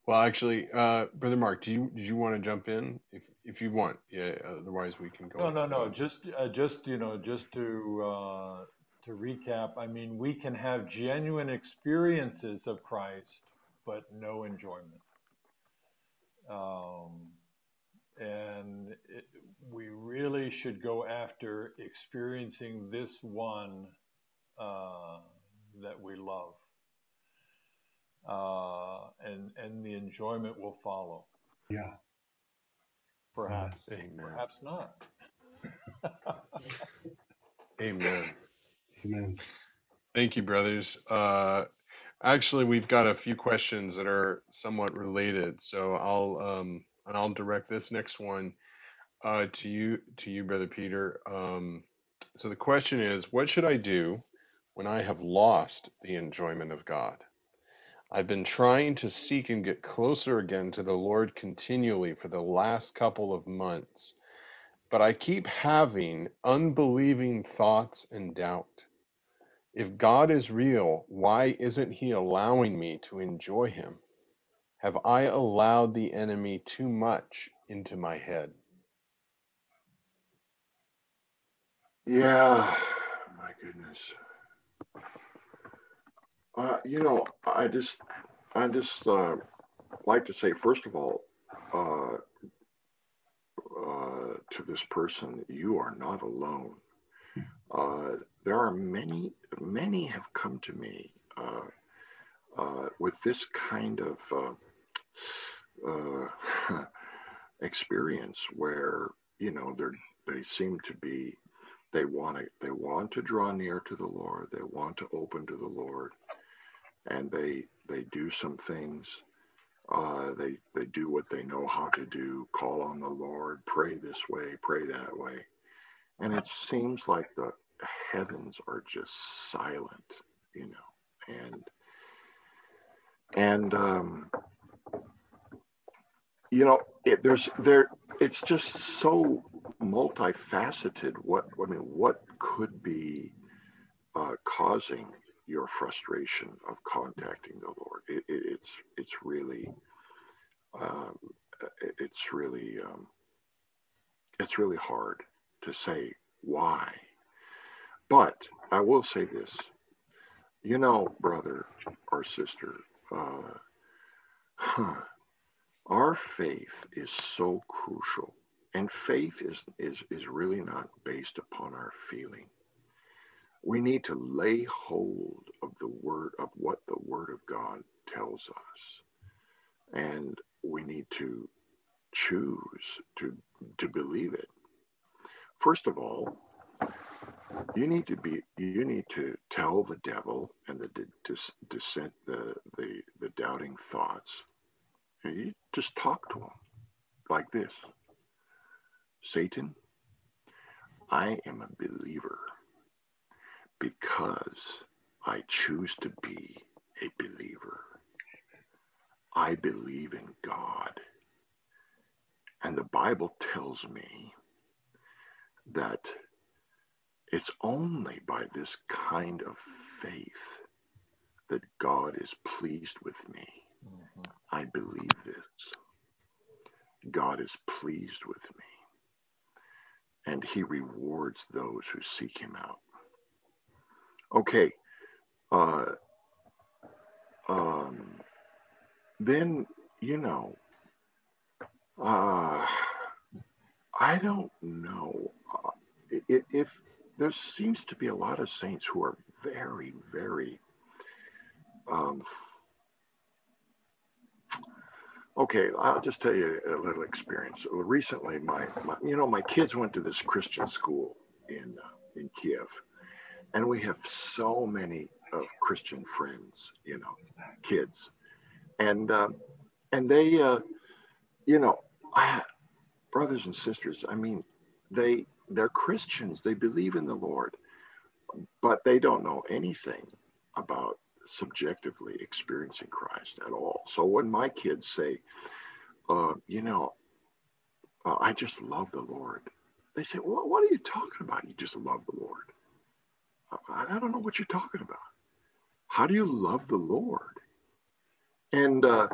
well, actually, uh, brother Mark, do you did you want to jump in if if you want? Yeah. Otherwise, we can go. No, no, no. Just uh, just you know, just to uh, to recap. I mean, we can have genuine experiences of Christ, but no enjoyment. Um, and it, we really should go after experiencing this one uh, that we love uh, and and the enjoyment will follow. Yeah. Perhaps. Amen. Perhaps not. [LAUGHS] Amen. Amen. Thank you, brothers. Uh, actually, we've got a few questions that are somewhat related, so I'll um, and I'll direct this next one uh, to you, to you, brother Peter. Um, so the question is, what should I do when I have lost the enjoyment of God? I've been trying to seek and get closer again to the Lord continually for the last couple of months, but I keep having unbelieving thoughts and doubt. If God is real, why isn't He allowing me to enjoy Him? Have I allowed the enemy too much into my head? Yeah, my goodness. Uh, you know, I just, I just uh, like to say, first of all, uh, uh, to this person, you are not alone. Uh, there are many, many have come to me uh, with this kind of [LAUGHS] experience where you know they're they seem to be they want to they want to draw near to the Lord. They want to open to the Lord, and they they do some things. Uh, they they do what they know how to do. Call on the Lord. Pray this way. Pray that way. And it seems like the heavens are just silent, you know, and and um, you know it, there's there it's just so multifaceted what i mean what could be uh, causing your frustration of contacting the lord. It, it, it's it's really um, it's really um, it's really hard to say why. But i will say this. You know brother or sister uh, huh, our faith is so crucial and faith is, is, is really not based upon our feeling. We need to lay hold of the word of what the word of god tells us. And we need to choose to to believe it. First of all you need to be you need to tell the devil and the the, the the doubting thoughts you just talk to him like this Satan, I am a believer because I choose to be a believer. I believe in God. And the Bible tells me that it's only by this kind of faith that God is pleased with me. I believe this. God is pleased with me. And he rewards those who seek him out. Okay. Uh, um, then, you know, uh, I don't know uh, if, if there seems to be a lot of saints who are very, very um, Okay, I'll just tell you a little experience. Recently, my, my you know my kids went to this Christian school in uh, in Kiev, and we have so many of Christian friends, you know, kids, and uh, and they, uh, you know, I, brothers and sisters. I mean, they they're Christians. They believe in the Lord, but they don't know anything about subjectively experiencing Christ at all. So when my kids say, uh, you know, uh, I just love the Lord, they say, well, what are you talking about? You just love the Lord. I, I don't know what you're talking about. How do you love the Lord? And uh,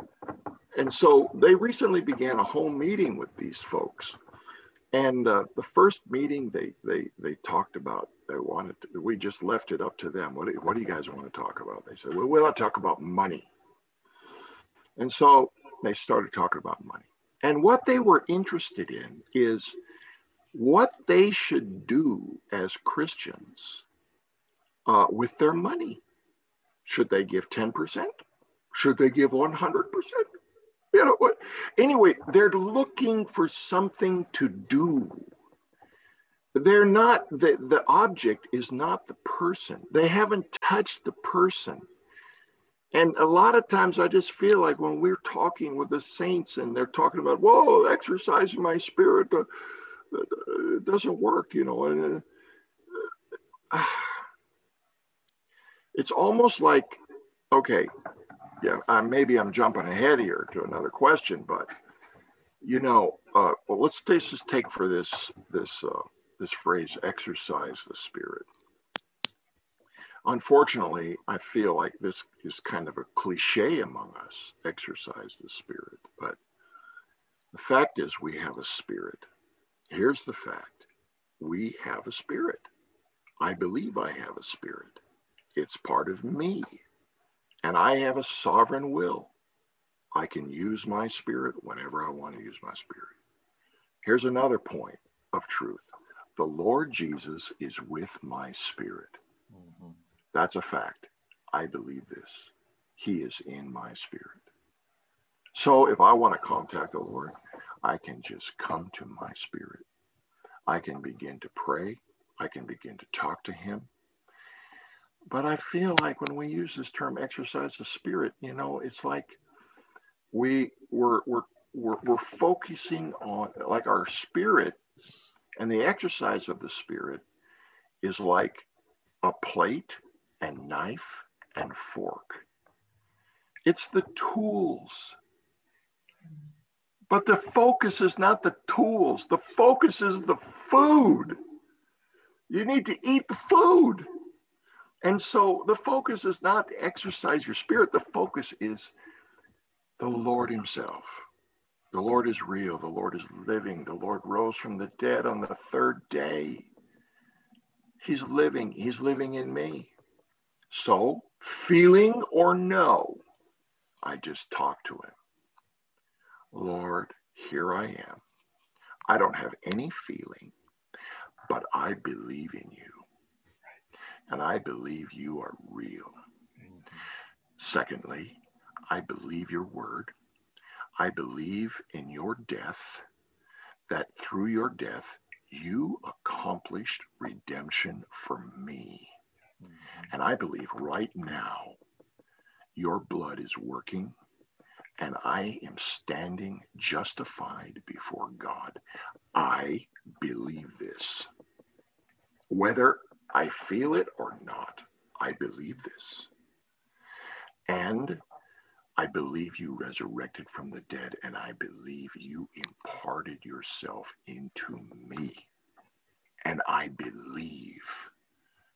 and so they recently began a home meeting with these folks. And uh, the first meeting, they they they talked about they wanted to, we just left it up to them. What do, what do you guys want to talk about? They said, well, we'll talk about money. And so they started talking about money. And what they were interested in is what they should do as Christians uh, with their money. Should they give 10%? Should they give 100%? You know what? Anyway, they're looking for something to do they're not the, the object is not the person. They haven't touched the person. And a lot of times i just feel like when we're talking with the saints and they're talking about whoa exercising my spirit uh, uh, doesn't work you know and uh, [SIGHS] it's almost like okay yeah uh, maybe i'm jumping ahead here to another question but you know uh, well let's, just take for this this uh, this phrase, exercise the spirit. Unfortunately, I feel like this is kind of a cliche among us, exercise the spirit. But the fact is, we have a spirit. Here's the fact we have a spirit. I believe I have a spirit. It's part of me. And I have a sovereign will. I can use my spirit whenever I want to use my spirit. Here's another point of truth the Lord Jesus is with my spirit. Mm-hmm. That's a fact. I believe this. He is in my spirit. So if I want to contact the Lord, I can just come to my spirit. I can begin to pray. I can begin to talk to him. But I feel like when we use this term exercise of spirit, you know, it's like we we're we're we're, we're focusing on like our spirit and the exercise of the spirit is like a plate and knife and fork. It's the tools. But the focus is not the tools, the focus is the food. You need to eat the food. And so the focus is not to exercise your spirit, the focus is the Lord Himself. The Lord is real, the Lord is living, the Lord rose from the dead on the third day. He's living, He's living in me. So, feeling or no, I just talk to Him. Lord, here I am. I don't have any feeling, but I believe in you. And I believe you are real. Secondly, I believe your word. I believe in your death, that through your death, you accomplished redemption for me. Mm-hmm. And I believe right now, your blood is working and I am standing justified before God. I believe this. Whether I feel it or not, I believe this. And I believe you resurrected from the dead, and I believe you imparted yourself into me. And I believe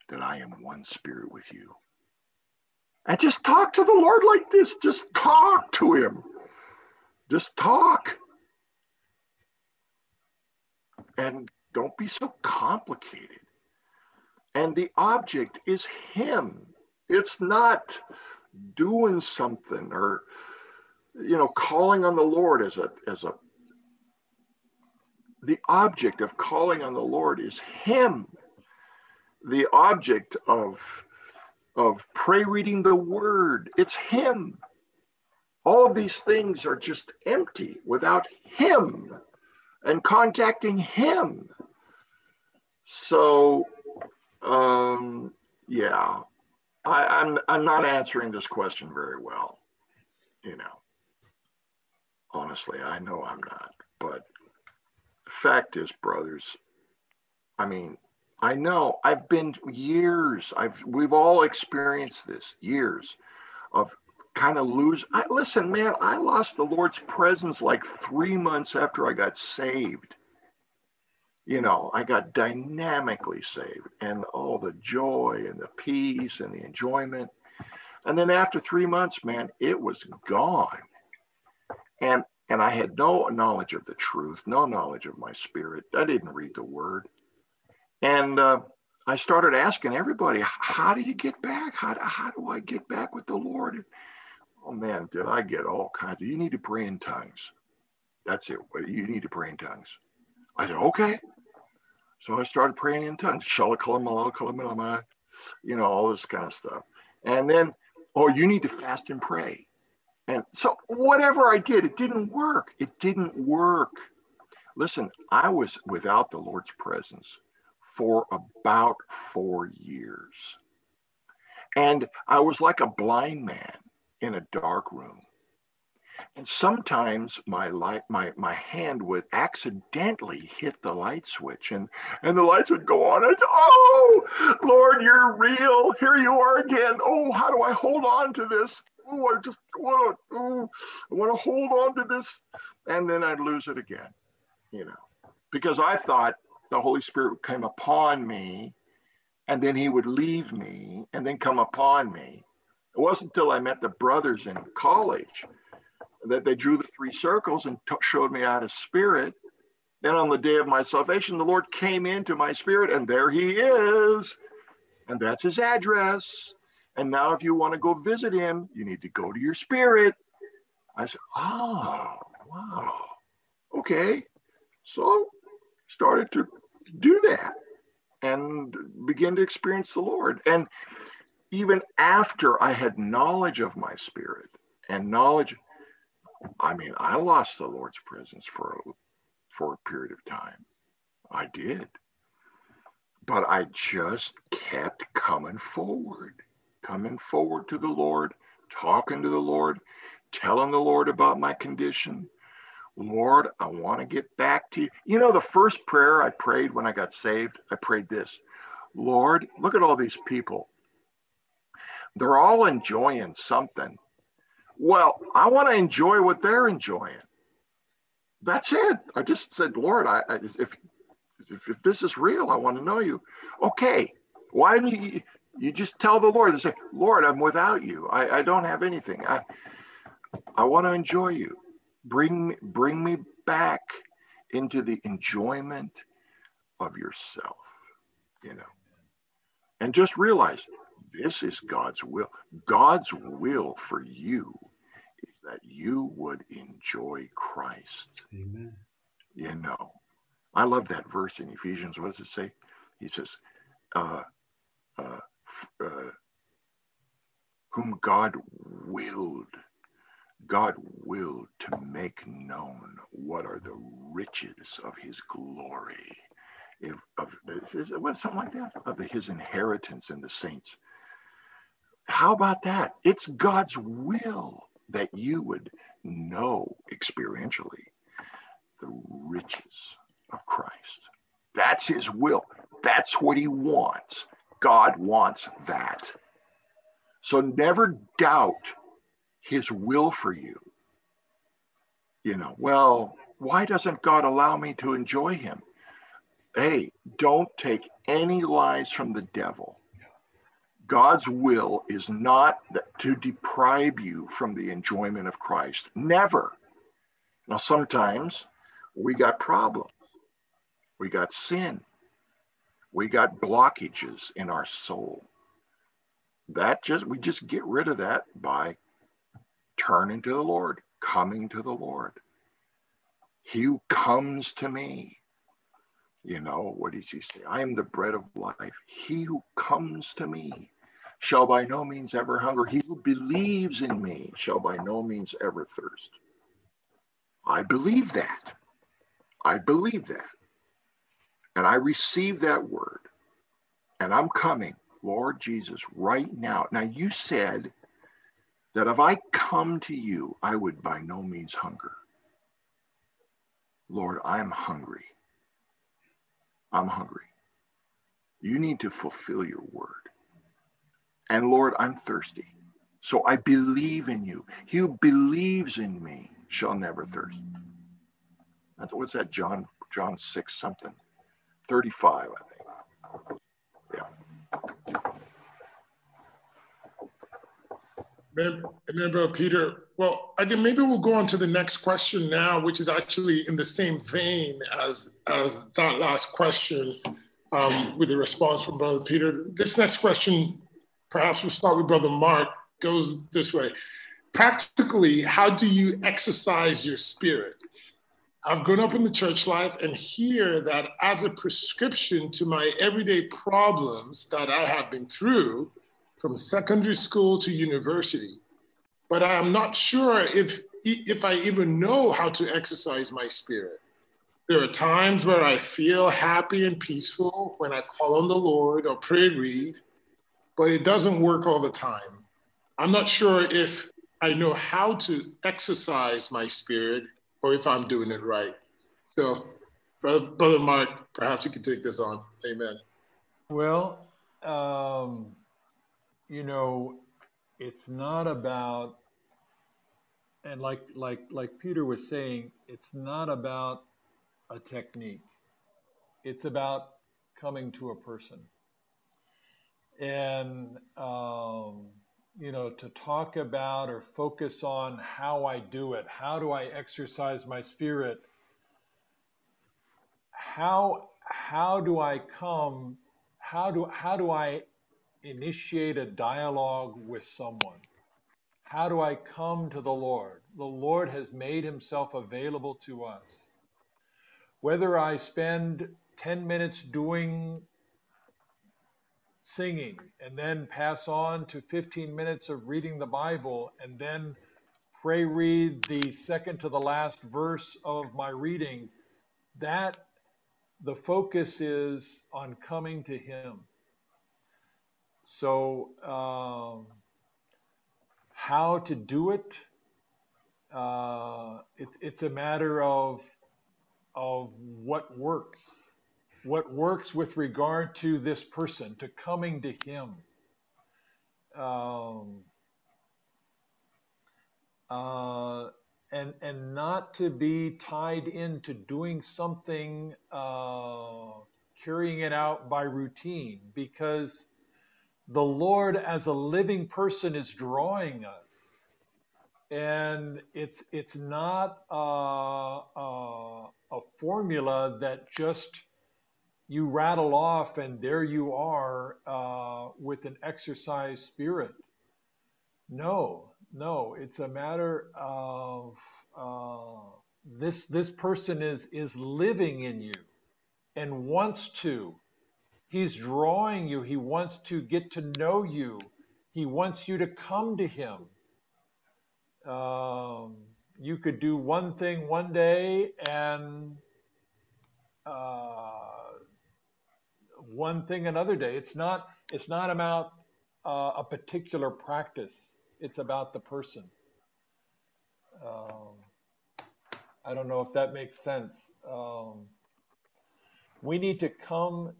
that I am one spirit with you. And just talk to the Lord like this. Just talk to Him. Just talk. And don't be so complicated. And the object is Him. It's not doing something or you know calling on the lord as a as a the object of calling on the lord is him. The object of of pray reading the word it's him. All of these things are just empty without him and contacting him. So um yeah I, I'm I'm not answering this question very well, you know. Honestly, I know I'm not. But fact is, brothers, I mean, I know I've been years. I've we've all experienced this years of kind of lose. I listen, man. I lost the Lord's presence like three months after I got saved you know, I got dynamically saved and all the joy and the peace and the enjoyment. And then after three months, man, it was gone. And and I had no knowledge of the truth, no knowledge of my spirit. I didn't read the word. And uh, I started asking everybody, how do you get back? How, how do I get back with the Lord? Oh man, did I get all kinds of, you need to pray in tongues. That's it. You need to pray in tongues. I said, okay. So I started praying in tongues, you know, all this kind of stuff. And then, oh, you need to fast and pray. And so whatever I did, it didn't work. It didn't work. Listen, I was without the Lord's presence for about four years. And I was like a blind man in a dark room. And sometimes my light, my my hand would accidentally hit the light switch, and and the lights would go on. I'd "Oh, Lord, you're real. Here you are again. Oh, how do I hold on to this? Oh, I just want to. Oh, I want to hold on to this." And then I'd lose it again, you know, because I thought the Holy Spirit came upon me, and then He would leave me, and then come upon me. It wasn't until I met the brothers in college that they drew the three circles and t- showed me out of spirit. Then on the day of my salvation, the Lord came into my spirit, and there He is. And that's His address. And now, if you want to go visit Him, you need to go to your spirit. I said, Oh, wow. Okay. So started to do that and begin to experience the Lord. And even after I had knowledge of my spirit and knowledge I mean, I lost the Lord's presence for a, for a period of time. I did. But I just kept coming forward, coming forward to the Lord, talking to the Lord, telling the Lord about my condition. Lord, I want to get back to you. You know, the first prayer I prayed when I got saved, I prayed this Lord, look at all these people. They're all enjoying something. Well, I want to enjoy what they're enjoying. That's it. I just said, Lord, I, I if, if, if this is real, I want to know you. Okay, why don't you you just tell the Lord and say, Lord, I'm without you. I, I don't have anything. I I want to enjoy you. Bring bring me back into the enjoyment of yourself, you know. And just realize this is God's will. God's will for you is that you would enjoy Christ. Amen. You know, I love that verse in Ephesians. What does it say? He says, uh, uh, uh, whom God willed, God willed to make known what are the riches of his glory. If, of, is something like that? Of the, his inheritance in the saints. How about that? It's God's will that you would know experientially the riches of Christ. That's his will. That's what he wants. God wants that. So never doubt his will for you. You know, well, why doesn't God allow me to enjoy him? Hey, don't take any lies from the devil. God's will is not to deprive you from the enjoyment of Christ. Never. Now, sometimes we got problems. We got sin. We got blockages in our soul. That just, we just get rid of that by turning to the Lord, coming to the Lord. He who comes to me, you know, what does he say? I am the bread of life. He who comes to me shall by no means ever hunger. He who believes in me shall by no means ever thirst. I believe that. I believe that. And I receive that word. And I'm coming, Lord Jesus, right now. Now, you said that if I come to you, I would by no means hunger. Lord, I'm hungry. I'm hungry. You need to fulfill your word. And Lord, I'm thirsty. So I believe in you. He who believes in me shall never thirst. That's what's that, John, John 6 something. 35, I think. Yeah. Remember, Peter, well, I think maybe we'll go on to the next question now, which is actually in the same vein as, as that last question um, with the response from Brother Peter. This next question, perhaps we'll start with Brother Mark, goes this way. Practically, how do you exercise your spirit? I've grown up in the church life and hear that as a prescription to my everyday problems that I have been through, from secondary school to university, but I am not sure if, if I even know how to exercise my spirit. There are times where I feel happy and peaceful when I call on the Lord or pray read, but it doesn't work all the time. I'm not sure if I know how to exercise my spirit or if I'm doing it right. So, Brother, Brother Mark, perhaps you can take this on. Amen. Well, um, you know, it's not about and like like like Peter was saying, it's not about a technique. It's about coming to a person. And um, you know, to talk about or focus on how I do it, how do I exercise my spirit? How how do I come? How do how do I initiate a dialogue with someone? How do I come to the Lord? The Lord has made himself available to us. Whether I spend 10 minutes doing singing and then pass on to 15 minutes of reading the Bible and then pray read the second to the last verse of my reading, that the focus is on coming to Him. So, um, how to do it? Uh, it, it's a matter of of what works, what works with regard to this person, to coming to Him. Um, uh, and and not to be tied into doing something, uh, carrying it out by routine, because the Lord as a living person is drawing us, and it's it's not a, a, a formula that just you rattle off and there you are uh, with an exercise spirit. No, no, it's a matter of uh, this this person is is living in you and wants to. He's drawing you. He wants to get to know you. He wants you to come to him. Um, you could do one thing one day and uh, one thing another day. It's not it's not about uh, a particular practice. It's about the person. Um, I don't know if that makes sense. Um, we need to come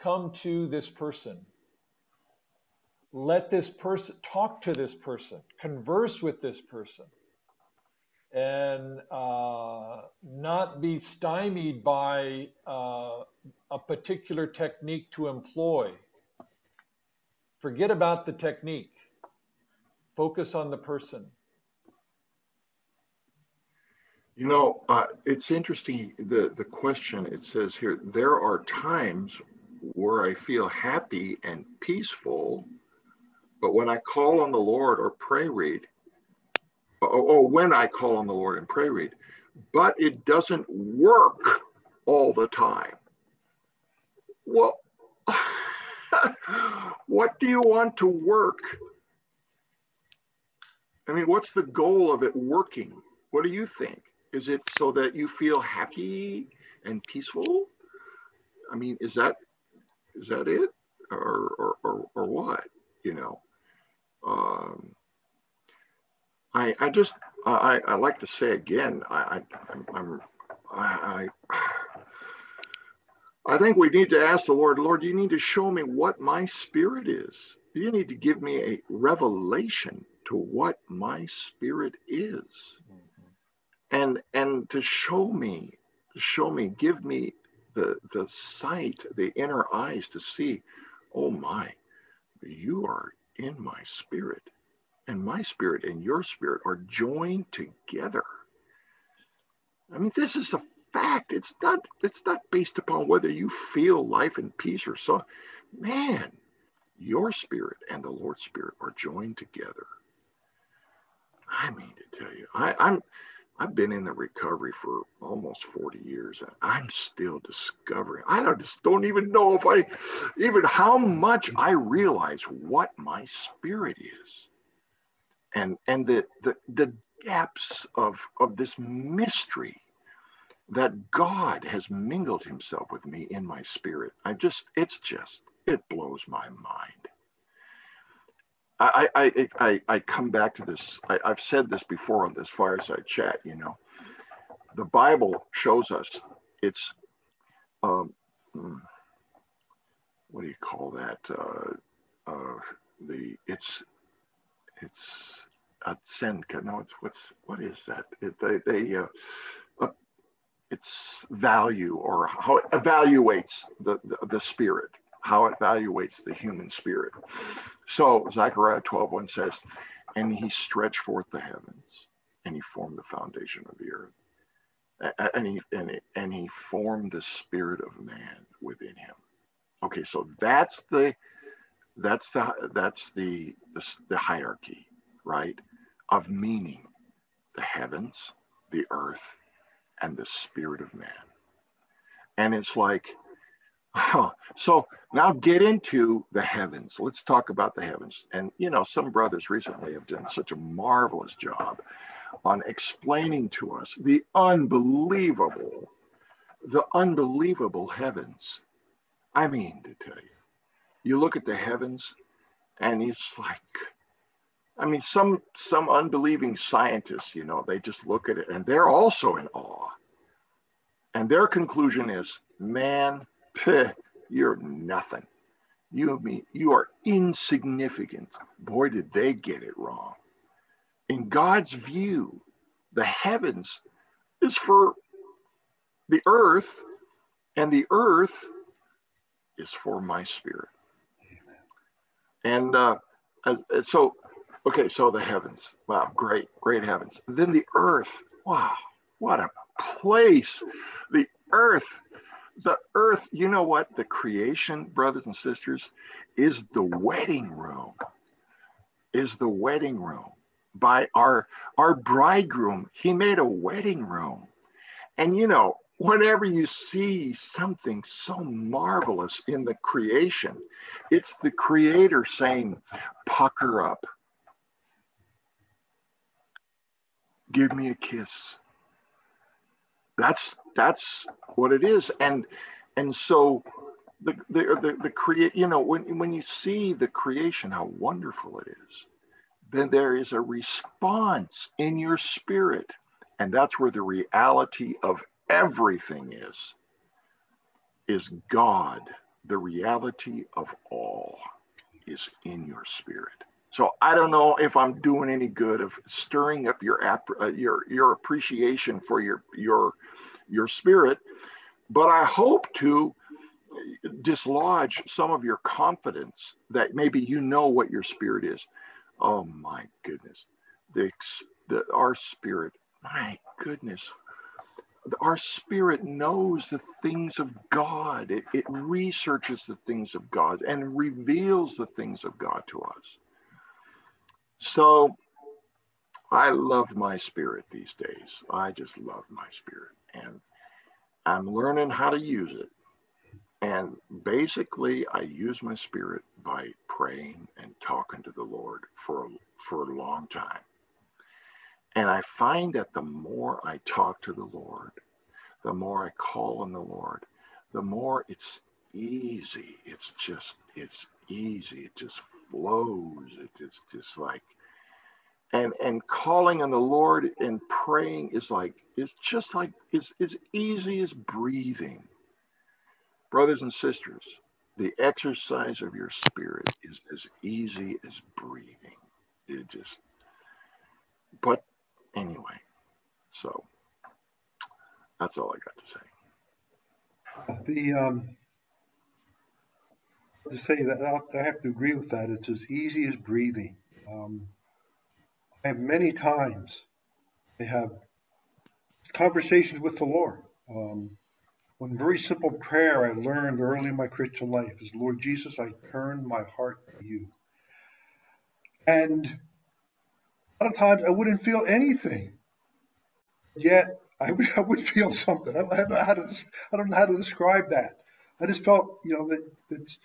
come to this person. Let this person talk to this person, converse with this person, and uh, not be stymied by uh, a particular technique to employ. Forget about the technique. Focus on the person. You know, uh, it's interesting. The the question it says here: there are times where I feel happy and peaceful, but when I call on the Lord or pray read, or, or when I call on the Lord and pray read, but it doesn't work all the time. Well, [SIGHS] what do you want to work? I mean, what's the goal of it working? What do you think? Is it so that you feel happy and peaceful? I mean, is that is that it, or or or, or what? You know, um, I I just I I like to say again I, I I'm, I'm I, I I think we need to ask the Lord, Lord, you need to show me what my spirit is. You need to give me a revelation to what my spirit is. And and to show me, show me, give me the the sight, the inner eyes to see, oh my, you are in my spirit. And my spirit and your spirit are joined together. I mean, this is a fact. It's not it's not based upon whether you feel life and peace or so. Man, your spirit and the Lord's spirit are joined together. I mean to tell you, I, I'm I've been in the recovery for almost 40 years I'm still discovering. I don't just don't even know if I even how much I realize what my spirit is. And and the the, the depths of of this mystery that God has mingled himself with me in my spirit. I just, it's just, it blows my mind. I, I, I, I come back to this. I, I've said this before on this fireside chat, you know, the Bible shows us it's, um, hmm, what do you call that? Uh, uh, the, it's, it's a senka. No, it's what's, what is that? It, they, they, uh, its value or how it evaluates the, the, the, spirit, how it evaluates the human spirit. So Zechariah 12, 1 says, and he stretched forth the heavens and he formed the foundation of the earth. And he, and, he, and he formed the spirit of man within him. Okay, so that's the that's the that's the the, the hierarchy, right? Of meaning, the heavens, the earth, and the spirit of man. And it's like, oh, [LAUGHS] so now get into the heavens. Let's talk about the heavens. And, you know, some brothers recently have done such a marvelous job on explaining to us the unbelievable, the unbelievable heavens. I mean, to tell you, you look at the heavens and it's like, I mean, some some unbelieving scientists, you know, they just look at it and they're also in awe. And their conclusion is, man, peh, you're nothing. You mean you are insignificant. Boy, did they get it wrong. In God's view, the heavens is for the earth, and the earth is for my spirit. And uh, so, okay, so the heavens. Wow, great, great heavens. Then the earth. Wow, what a place. The earth the earth, you know what? The creation, brothers and sisters, is the wedding room. Is the wedding room by our our bridegroom. He made a wedding room. And you know, whenever you see something so marvelous in the creation, it's the creator saying, pucker up. Give me a kiss. That's that's what it is. And and so the the the, the create you know when when you see the creation how wonderful it is then there is a response in your spirit. And that's where the reality of everything is is god the reality of all is in your spirit so I don't know if I'm doing any good of stirring up your uh, your your appreciation for your your your spirit, but I hope to dislodge some of your confidence that maybe you know what your spirit is. Oh my goodness, the, the our spirit, my goodness, our spirit knows the things of God. It, it researches the things of God and reveals the things of God to us. So I love my spirit these days. I just love my spirit. And I'm learning how to use it. And basically, I use my spirit by praying and talking to the Lord for, for a long time. And I find that the more I talk to the Lord, the more I call on the Lord, the more it's easy. It's just, it's easy. It just flows. It, it's just like, and and calling on the Lord and praying is like is just like is as easy as breathing. Brothers and sisters, the exercise of your spirit is as easy as breathing. It just but anyway, so that's all I got to say. The um to say that I have to agree with that. It's as easy as breathing. Um, I have many times I have conversations with the Lord. Um, one very simple prayer I learned early in my Christian life is, Lord Jesus, I turn my heart to you. And a lot of times I wouldn't feel anything, yet I would, I would feel something. I don't know how to, I don't know how to describe that. I just felt, you know, that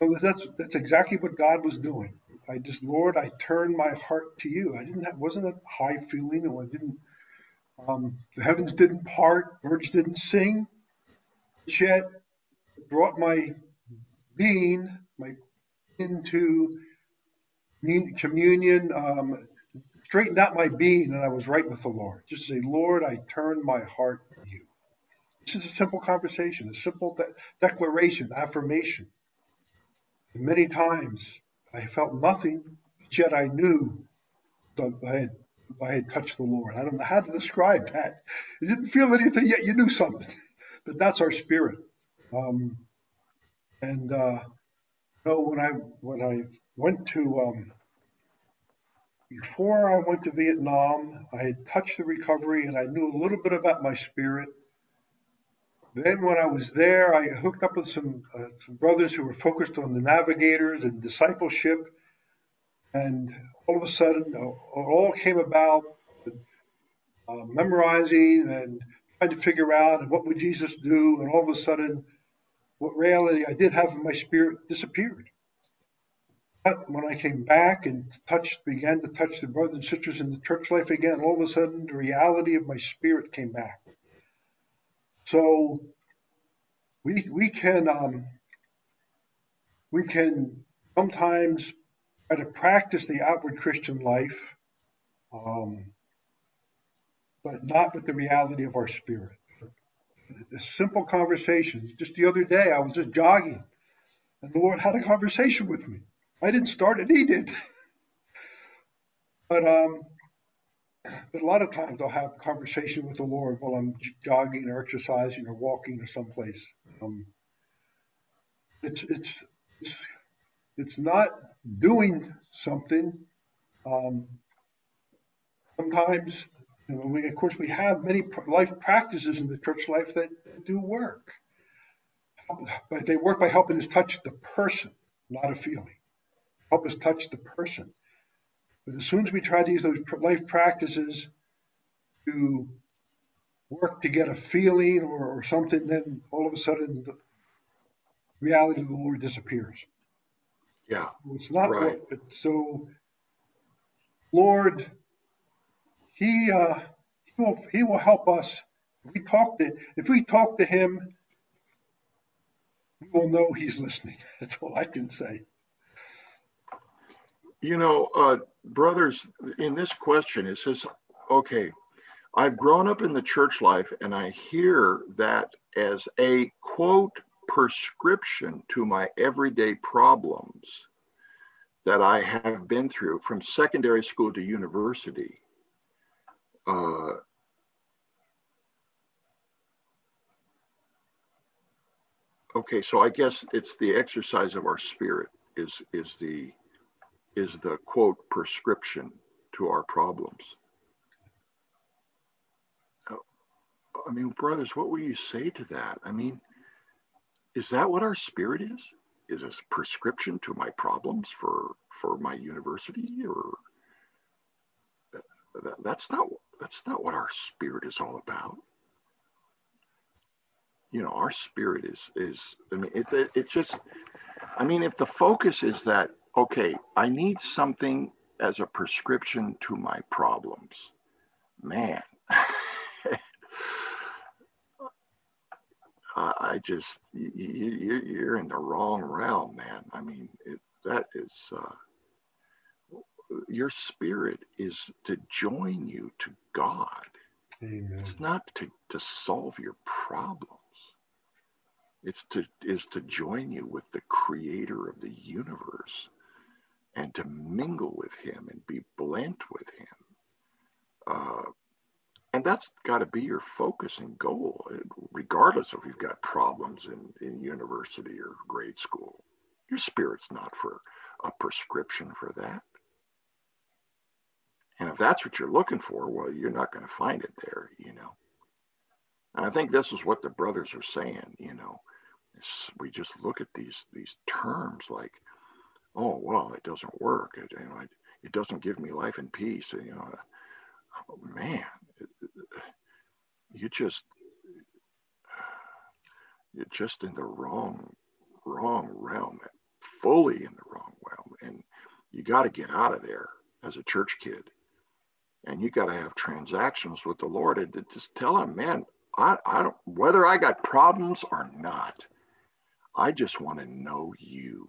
that's, that's, that's exactly what God was doing. I just, Lord, I turned my heart to you. I didn't have, wasn't a high feeling or I didn't, um, the heavens didn't part, birds didn't sing, yet brought my being, my into communion, um, straightened out my being, and I was right with the Lord. Just say, Lord, I turn my heart to you. This is a simple conversation, a simple de- declaration, affirmation. Many times I felt nothing, but yet I knew that I had, I had touched the Lord. I don't know how to describe that. You didn't feel anything, yet you knew something. [LAUGHS] But that's our spirit. Um, and uh, you know, when I when I went to um, before I went to Vietnam, I had touched the recovery, and I knew a little bit about my spirit. Then, when I was there, I hooked up with some, uh, some brothers who were focused on the navigators and discipleship. And all of a sudden, uh, it all came about uh, memorizing and trying to figure out what would Jesus do. And all of a sudden, what reality I did have in my spirit disappeared. But when I came back and touched, began to touch the brothers and sisters in the church life again, all of a sudden the reality of my spirit came back. So we we can um, we can sometimes try to practice the outward Christian life, um, but not with the reality of our spirit. The simple conversations. Just the other day, I was just jogging, and the Lord had a conversation with me. I didn't start it; He did. [LAUGHS] but um, but a lot of times I'll have conversation with the Lord while I'm jogging or exercising or walking or someplace. Um, it's it's it's it's not doing something. Um, sometimes, you know, we, of course, we have many life practices in the church life that do work, but they work by helping us touch the person, not a feeling. Help us touch the person. But as soon as we try to use those life practices to work to get a feeling or, or something, then all of a sudden the reality of the Lord disappears. Yeah. It's not right. What, so, Lord, He uh, He will He will help us. If we talk to if we talk to Him, we will know He's listening. [LAUGHS] That's all I can say. You know, uh, brothers, in this question, it says, okay, I've grown up in the church life and I hear that as a quote prescription to my everyday problems that I have been through from secondary school to university. Uh, okay, so I guess it's the exercise of our spirit is is the is the quote prescription to our problems. Oh, I mean, brothers, what will you say to that? I mean, is that what our spirit is? Is a prescription to my problems for for my university, or that, that's not that's not what our spirit is all about. You know, our spirit is is. I mean, it it, it just. I mean, if the focus is that okay, I need something as a prescription to my problems, man. [LAUGHS] I just you, you're in the wrong realm, man. I mean, it, that is uh, your spirit is to join you to God. Amen. It's not to, to solve your problems. It's to is to join you with the creator of the universe and to mingle with him and be blent with him. Uh, and that's got to be your focus and goal, regardless of if you've got problems in, in university or grade school. Your spirit's not for a prescription for that. And if that's what you're looking for, well, you're not going to find it there, you know. And I think this is what the brothers are saying, you know. we just look at these these terms like, oh well, it doesn't work. It, you know, it, it doesn't give me life and peace. You know, oh, man, you just you're just in the wrong wrong realm fully in the wrong realm and you got to get out of there as a church kid and you got to have transactions with the lord and just tell him man I, I don't whether i got problems or not i just want to know you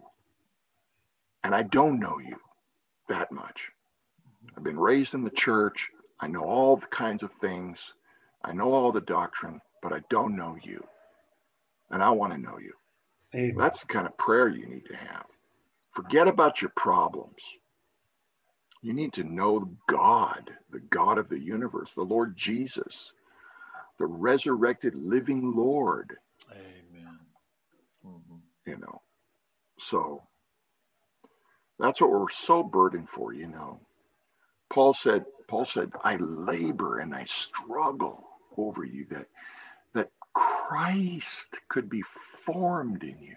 and i don't know you that much i've been raised in the church I know all the kinds of things. I know all the doctrine, but I don't know you. And I want to know you. Amen. That's the kind of prayer you need to have. Forget about your problems. You need to know God, the God of the universe, the Lord Jesus, the resurrected living Lord. Amen. Mm-hmm. You know, so that's what we're so burdened for, you know. Paul said, Paul said, I labor and I struggle over you that that Christ could be formed in you.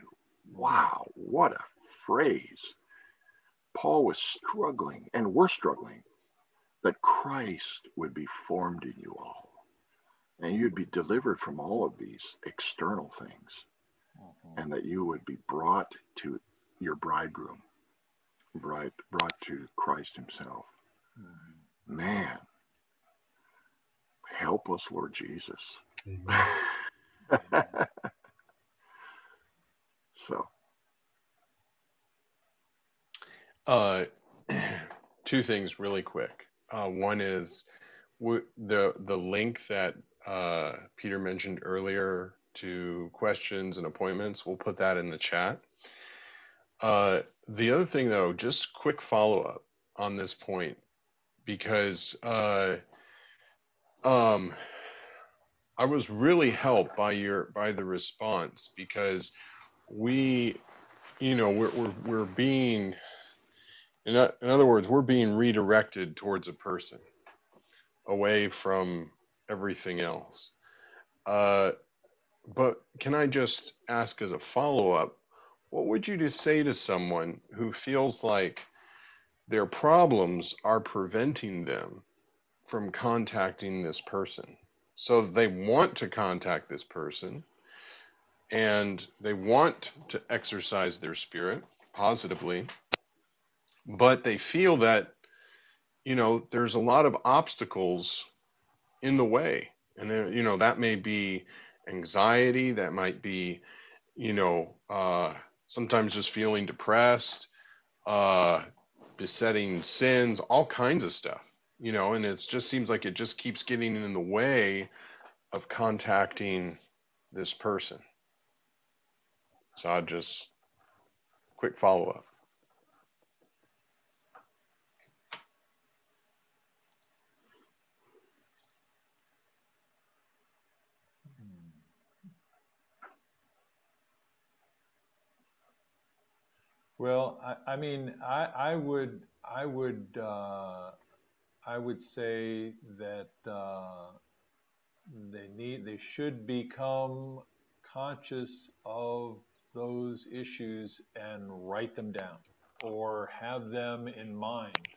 Wow, what a phrase. Paul was struggling, and we're struggling, that Christ would be formed in you all. And you'd be delivered from all of these external things, mm-hmm. and that you would be brought to your bridegroom. Brought, brought to Christ Himself. Man, help us, Lord Jesus. [LAUGHS] so. Uh, [CLEARS THROAT] two things really quick. Uh, one is the the link that uh, Peter mentioned earlier to questions and appointments. We'll put that in the chat. Uh, the other thing, though, just quick follow up on this point because uh, um, I was really helped by your by the response because we, you know, we're we're, we're being in, in other words, we're being redirected towards a person away from everything else. Uh, but can I just ask as a follow up, what would you just say to someone who feels like their problems are preventing them from contacting this person? So they want to contact this person and they want to exercise their spirit positively, but they feel that, you know, there's a lot of obstacles in the way. And, uh, you know, that may be anxiety, that might be, you know, uh, sometimes just feeling depressed, uh, besetting sins, all kinds of stuff, you know, and it just seems like it just keeps getting in the way of contacting this person. So I just quick follow up. Well, I, I mean, I, I would, I would, uh, I would say that uh, they need, they should become conscious of those issues and write them down, or have them in mind,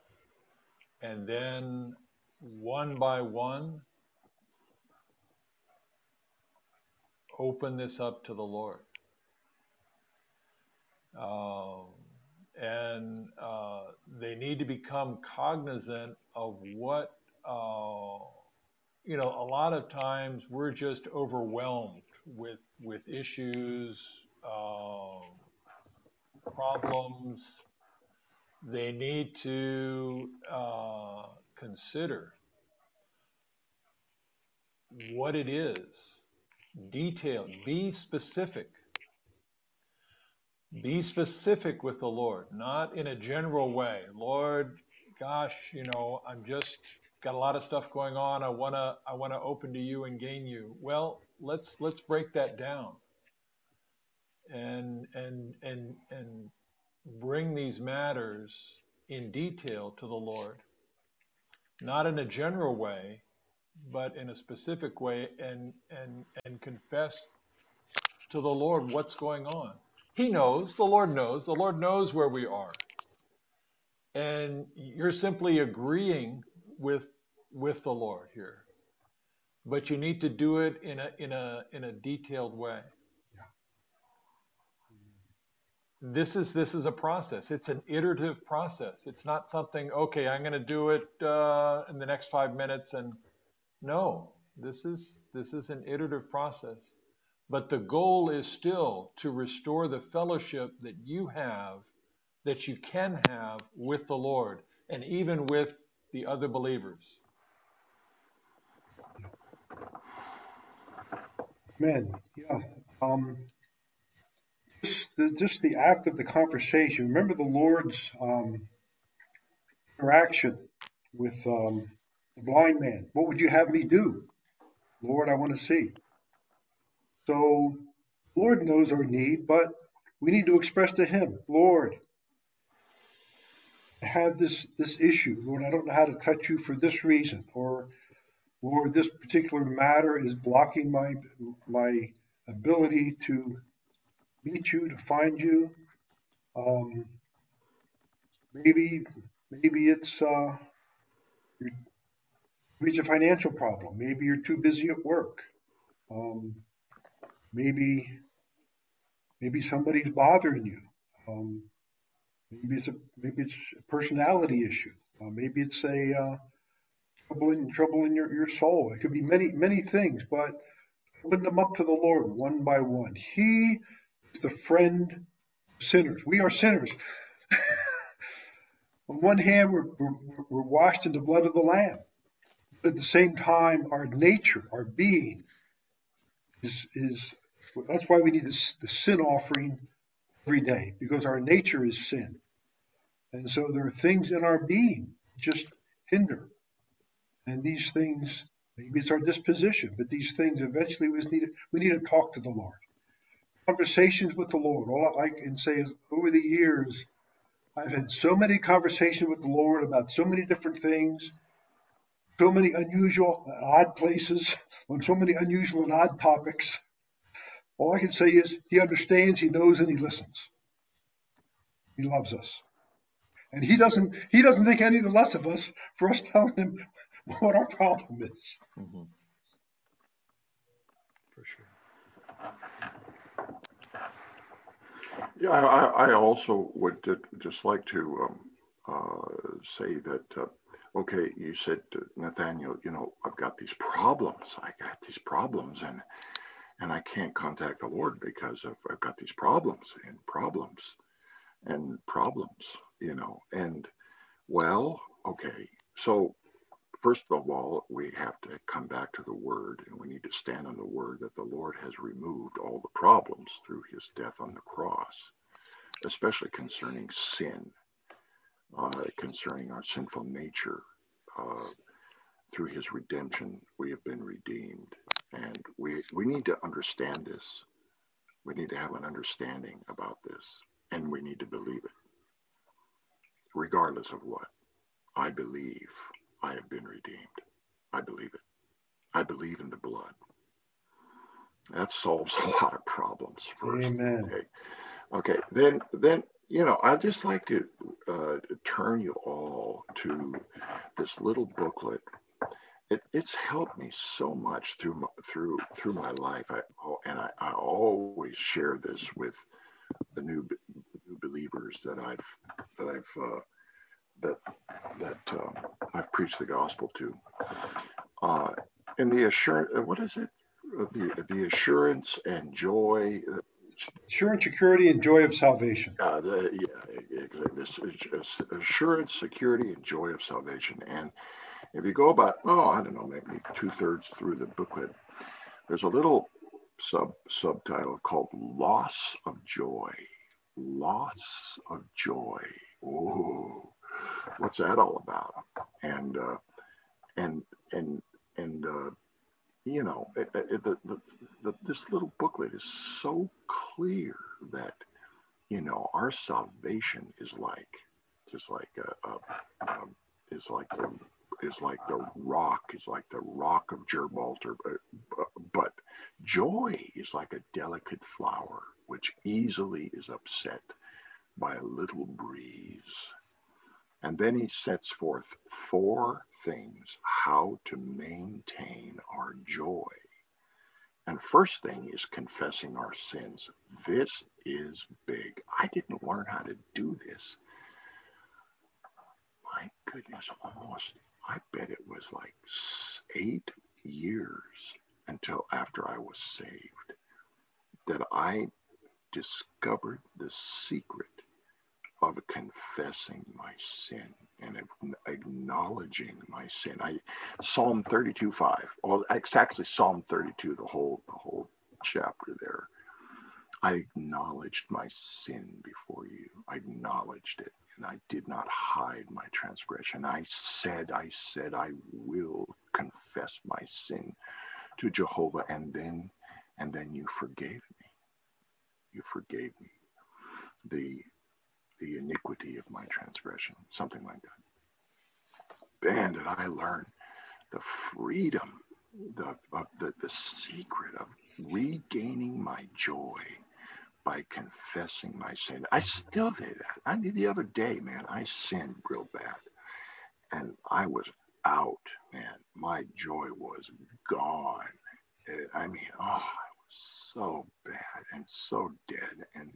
and then one by one open this up to the Lord. Um, and uh, they need to become cognizant of what, uh, you know, a lot of times we're just overwhelmed with, with issues, uh, problems. They need to uh, consider what it is, detail, be specific be specific with the Lord, not in a general way. Lord, gosh, you know, I'm just got a lot of stuff going on. I wanna I wanna open to you and gain you. Well, let's let's break that down and and and and bring these matters in detail to the Lord. Not in a general way, but in a specific way and and and confess to the Lord what's going on. He knows, the Lord knows, the Lord knows where we are. And you're simply agreeing with with the Lord here. But you need to do it in a in a in a detailed way. This is this is a process. It's an iterative process. It's not something okay. I'm going to do it uh, in the next five minutes, and no, this is this is an iterative process. But the goal is still to restore the fellowship that you have, that you can have with the Lord and even with the other believers. Amen. Yeah. Um, just, the, just the act of the conversation. Remember the Lord's um, interaction with um, the blind man. What would you have me do? Lord, I want to see. So Lord knows our need, but we need to express to Him, Lord, I have this this issue. Lord, I don't know how to touch you for this reason, or Lord, this particular matter is blocking my my ability to meet you, to find you. Um, maybe maybe it's uh, maybe it's a financial problem. Maybe you're too busy at work. Um, maybe maybe somebody's bothering you. Um, Maybe it's a maybe it's a personality issue. Uh, maybe it's a uh, trouble in trouble in your, your soul. It could be many many things, but open them up to the Lord one by one. He is the friend of sinners. We are sinners. [LAUGHS] On one hand, we're, we're, we're washed in the blood of the Lamb. But at the same time, our nature, our being, is, is that's why we need this, the sin offering every day, because our nature is sin. And so there are things in our being just hinder. And these things, maybe it's our disposition, but these things eventually we need we need to talk to the Lord. Conversations with the Lord. All I can say is over the years, I've had so many conversations with the Lord about so many different things, so many unusual and odd places, [LAUGHS] on so many unusual and odd topics. All I can say is he understands, he knows, and he listens. He loves us. And he doesn't he doesn't think any the less of us for us telling him [LAUGHS] what our problem is. Mm-hmm. For sure. Yeah, I, I also would just like to um, uh, say that, uh, okay, you said, uh, Nathaniel, you know, I've got these problems. I got these problems and and I can't contact the Lord because I've, I've got these problems and problems and problems, you know. And well, okay, so first of all, we have to come back to the Word and we need to stand on the Word that the Lord has removed all the problems through his death on the cross, especially concerning sin, uh, concerning our sinful nature. Uh, through his redemption, we have been redeemed. And we, we need to understand this. We need to have an understanding about this. And we need to believe it, regardless of what. I believe I have been redeemed. I believe it. I believe in the blood. That solves a lot of problems. First. Amen. Okay. Okay. Then, then you know, I'd just like to uh, turn you all to this little booklet. It, it's helped me so much through my, through through my life. I, oh, and I, I always share this with the new, new believers that I've that I've uh, that that um, I've preached the gospel to. Uh, and the assurance, uh, what is it? Uh, the the assurance and joy. Uh, assurance, security, and joy of salvation. Uh, the, yeah, this assurance, security, and joy of salvation. And if you go about, oh, I don't know, maybe two thirds through the booklet, there's a little sub subtitle called "Loss of Joy." Loss of joy. Oh, what's that all about? And uh, and and and uh, you know, it, it, the, the, the, this little booklet is so clear that you know our salvation is like just like a, a, a is like the is like the rock is like the rock of Gibraltar, but, but joy is like a delicate flower which easily is upset by a little breeze. And then he sets forth four things how to maintain our joy. And first thing is confessing our sins. This is big. I didn't learn how to do this. My goodness, almost, I bet it was like eight years until after I was saved that I discovered the secret of confessing my sin and acknowledging my sin. I Psalm 32 5. Well, actually Psalm 32, the whole the whole chapter there. I acknowledged my sin before you. I acknowledged it, and I did not hide my transgression. I said, I said, I will confess my sin to Jehovah, and then, and then you forgave me. You forgave me. The the iniquity of my transgression, something like that. Man, did I learn the freedom, the, the, the secret of regaining my joy by confessing my sin. I still did that. I did the other day, man. I sinned real bad. And I was out, man. My joy was gone. It, I mean, oh, I was so bad and so dead. And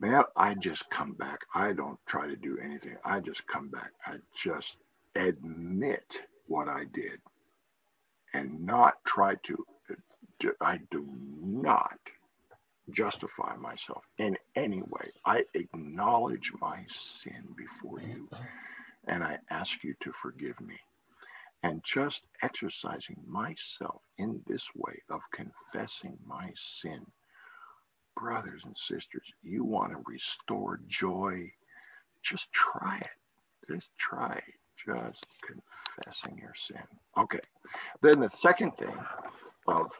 man, I just come back. I don't try to do anything. I just come back. I just admit what I did and not try to, eh, I do not justify myself in any way. I acknowledge my sin before you and I ask you to forgive me. And just exercising myself in this way of confessing my sin brothers and sisters, you want to restore joy, just try it. Just try. Just confessing your sin. Okay. Then the second thing of,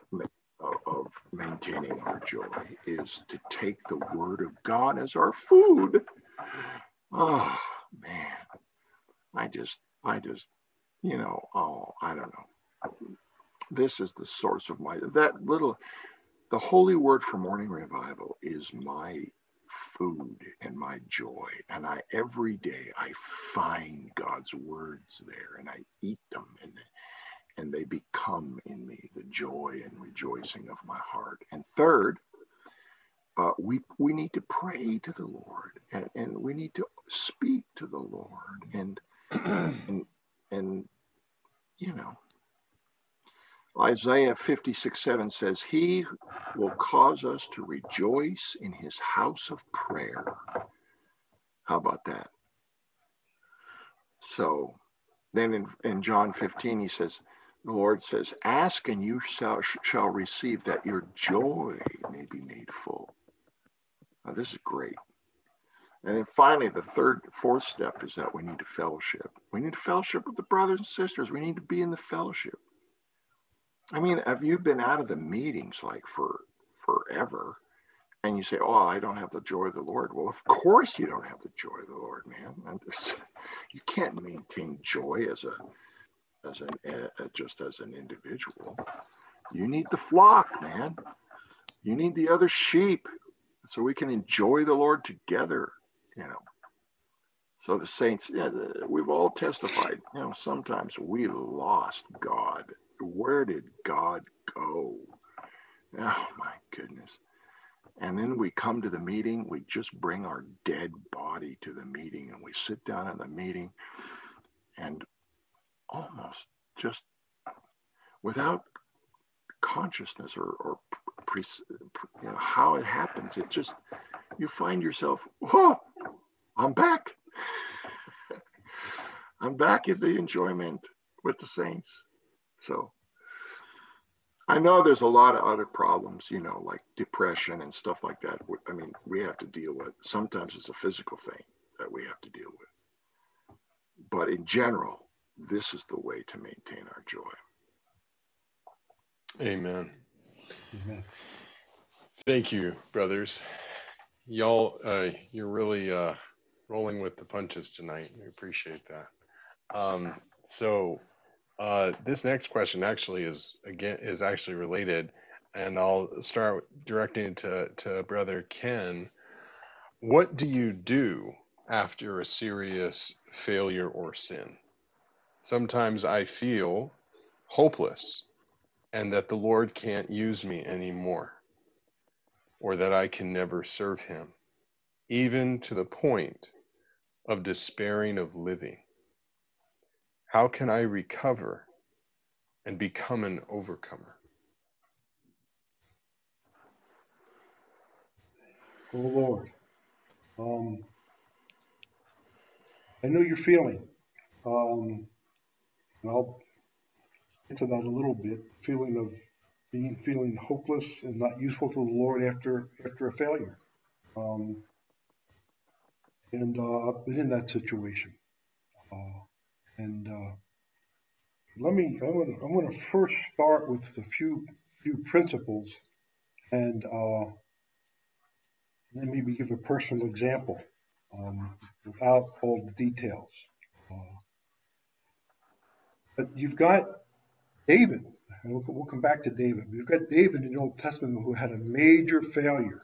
of maintaining our joy is to take the word of God as our food. Oh, man. I just, I just, you know, oh, I don't know. This is the source of my, that little, the holy word for morning revival is my food and my joy. And I every day I find God's words there and I eat them and and they become in me the joy and rejoicing of my heart. And third, uh, we we need to pray to the Lord and, and we need to speak to the Lord and [CLEARS THROAT] and and you know Isaiah 56 7 says, He will cause us to rejoice in his house of prayer. How about that? So then in, in John 15, he says, the Lord says, Ask and you shall, shall receive that your joy may be made full. Now, this is great. And then finally, the third, fourth step is that we need to fellowship. We need to fellowship with the brothers and sisters. We need to be in the fellowship. I mean, have you been out of the meetings like for forever? And you say, "Oh, I don't have the joy of the Lord." Well, of course you don't have the joy of the Lord, man. [LAUGHS] you can't maintain joy as a as an uh, just as an individual. You need the flock, man. You need the other sheep, so we can enjoy the Lord together. You know. So the saints, yeah, we've all testified. You know, sometimes we lost God where did God go? Oh my goodness. And then we come to the meeting, we just bring our dead body to the meeting and we sit down in the meeting and almost just without consciousness or, or pre, you know, how it happens, it just, you find yourself, whoa, I'm back. [LAUGHS] I'm back in the enjoyment with the saints. So I know there's a lot of other problems, you know, like depression and stuff like that. I mean, we have to deal with. Sometimes it's a physical thing that we have to deal with. But in general, this is the way to maintain our joy. Amen. Amen. Thank you, brothers. Y'all, uh, you're really uh, rolling with the punches tonight. We appreciate that. Um, so uh, this next question actually is again is actually related, and I'll start directing it to to brother Ken. What do you do after a serious failure or sin? Sometimes I feel hopeless and that the Lord can't use me anymore, or that I can never serve Him, even to the point of despairing of living. How can I recover and become an overcomer? Oh Lord, um, I know you're feeling. Um, I'll get into that a little bit. Feeling of being feeling hopeless and not useful to the Lord after after a failure. Um, and uh, I've been in that situation. Uh, and uh, let me, I'm to I'm gonna first start with a few, few principles and uh, then maybe give a personal example um, without all the details. Uh, but you've got David, and we'll, we'll come back to David. We've got David in the Old Testament who had a major failure.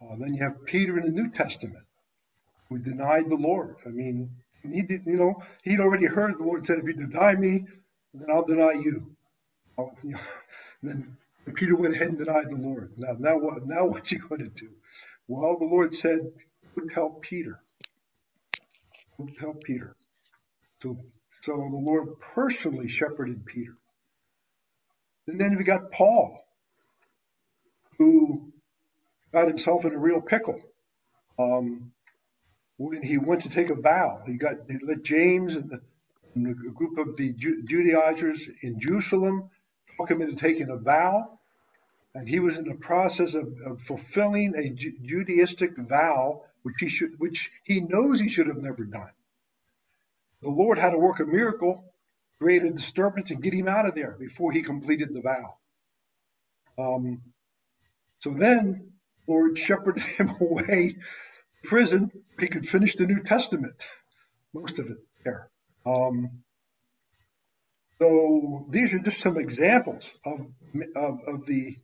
Uh, then you have Peter in the New Testament who denied the Lord. I mean, he did, you know, he'd already heard the Lord said, if you deny me, then I'll deny you. [LAUGHS] Know, then Peter went ahead and denied the Lord. Now, now what? Now what's he going to do? Well, the Lord said, "Go tell Peter. Go tell Peter." So, so the Lord personally shepherded Peter. And then we got Paul, who got himself in a real pickle. Um, when he went to take a vow, he got he let James and, the, and a group of the Ju- Judaizers in Jerusalem talk him into taking a vow, and he was in the process of, of fulfilling a Ju- Judaistic vow, which he should, which he knows he should have never done. The Lord had to work a miracle, create a disturbance, and get him out of there before he completed the vow. Um, so then, Lord shepherded [LAUGHS] him away to prison. He could finish the New Testament, most of it there. Um, so these are just some examples of of, of the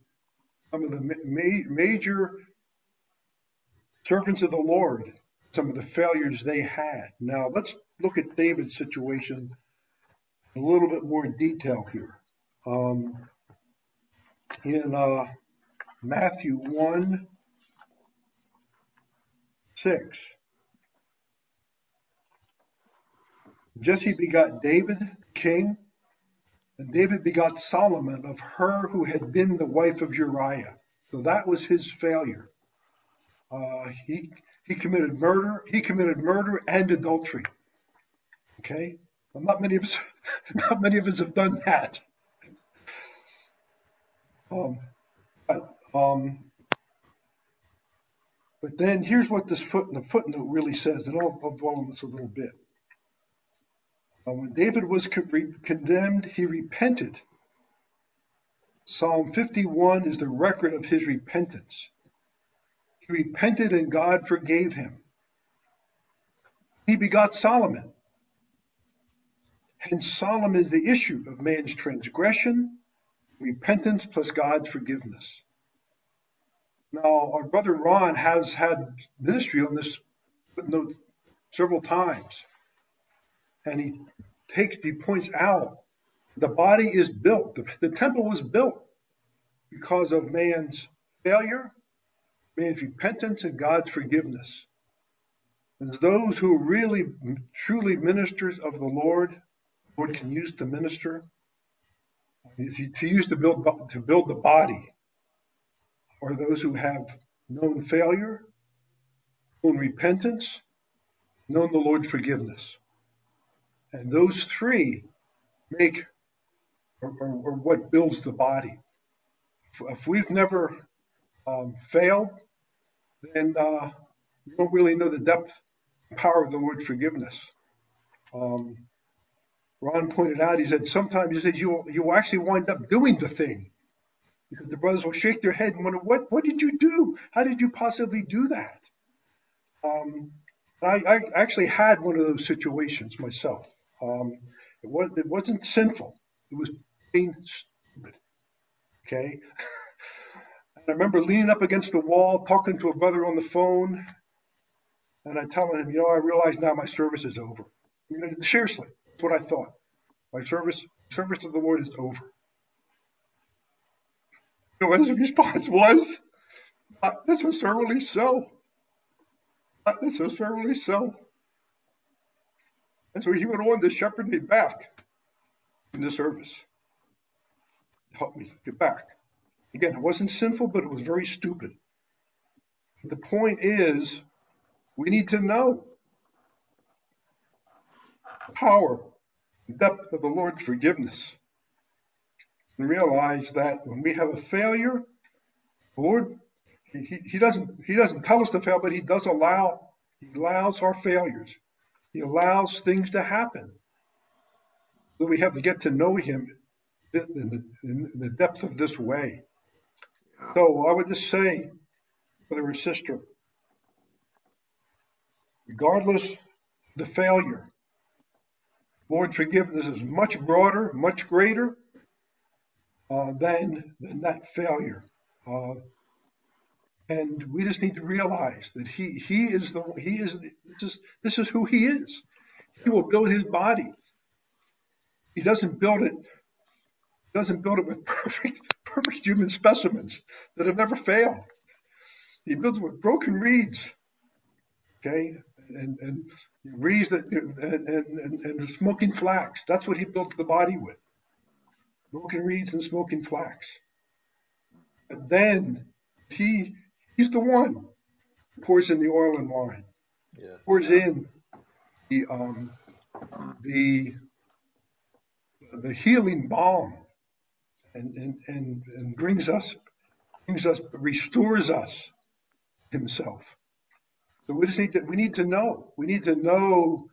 some of the ma- major servants of the Lord, some of the failures they had. Now let's look at David's situation a little bit more detail here. Um, in uh, Matthew 1 6. Jesse begot David, king, and David begot Solomon of her who had been the wife of Uriah. So that was his failure. Uh, he he committed murder. He committed murder and adultery. Okay, well, not many of us, [LAUGHS] not many of us have done that. Um, but, um, but then here's what this foot, the footnote really says, and I'll, I'll dwell on this a little bit. Uh, when David was condemned, he repented. Psalm 51 is the record of his repentance. He repented and God forgave him. He begot Solomon. Hence, Solomon is the issue of man's transgression, repentance plus God's forgiveness. Now, our brother Ron has had ministry on this footnote several times. And he takes, he points out the body is built, the, the temple was built because of man's failure, man's repentance, and God's forgiveness. And those who are really truly ministers of the Lord, Lord can use to minister, to use to build to build the body, or those who have known failure, known repentance, known the Lord's forgiveness. And those three make or, or, or what builds the body. If, we've never um, failed, then uh, we don't really know the depth and power of the Lord's forgiveness. Um, Ron pointed out, he said, sometimes he says you you actually wind up doing the thing. Because the brothers will shake their head and wonder, what, what did you do? How did you possibly do that? Um, I, I, actually had one of those situations myself. Um, it, was, it wasn't sinful. It was plain stupid. Okay? and I remember leaning up against the wall, talking to a brother on the phone, and I telling him, you know, I realize now my service is over. Seriously, what I thought. My service, service of the Lord is over. His response was? Not necessarily so. Not necessarily so. And so he went on to shepherd me back in the service. Help me get back. Again, it wasn't sinful, but it was very stupid. The point is, we need to know power, depth of the Lord's forgiveness, and realize that when we have a failure, the Lord, he, he doesn't he doesn't tell us to fail, but He does allow He allows our failures. He allows things to happen. So we have to get to know Him in the, in the depth of this way. So I would just say, brother or sister, regardless of the failure, Lord, forgiveness is much broader, much greater uh, than, than that failure. Uh, and we just need to realize that he he is the he is just this is who he is. He will build his body. He doesn't build it doesn't build it with perfect [LAUGHS] perfect human specimens that have never failed. He builds it with broken reeds, okay, and, and that and, and, and, smoking flax. That's what he built the body with. Smoking reeds and smoking flax. And then he he's the one who pours in the oil and wine. Yeah. Pours in the um the the healing balm and, and, and, and brings us brings us restores us himself. So we just need to we need to know. We need to know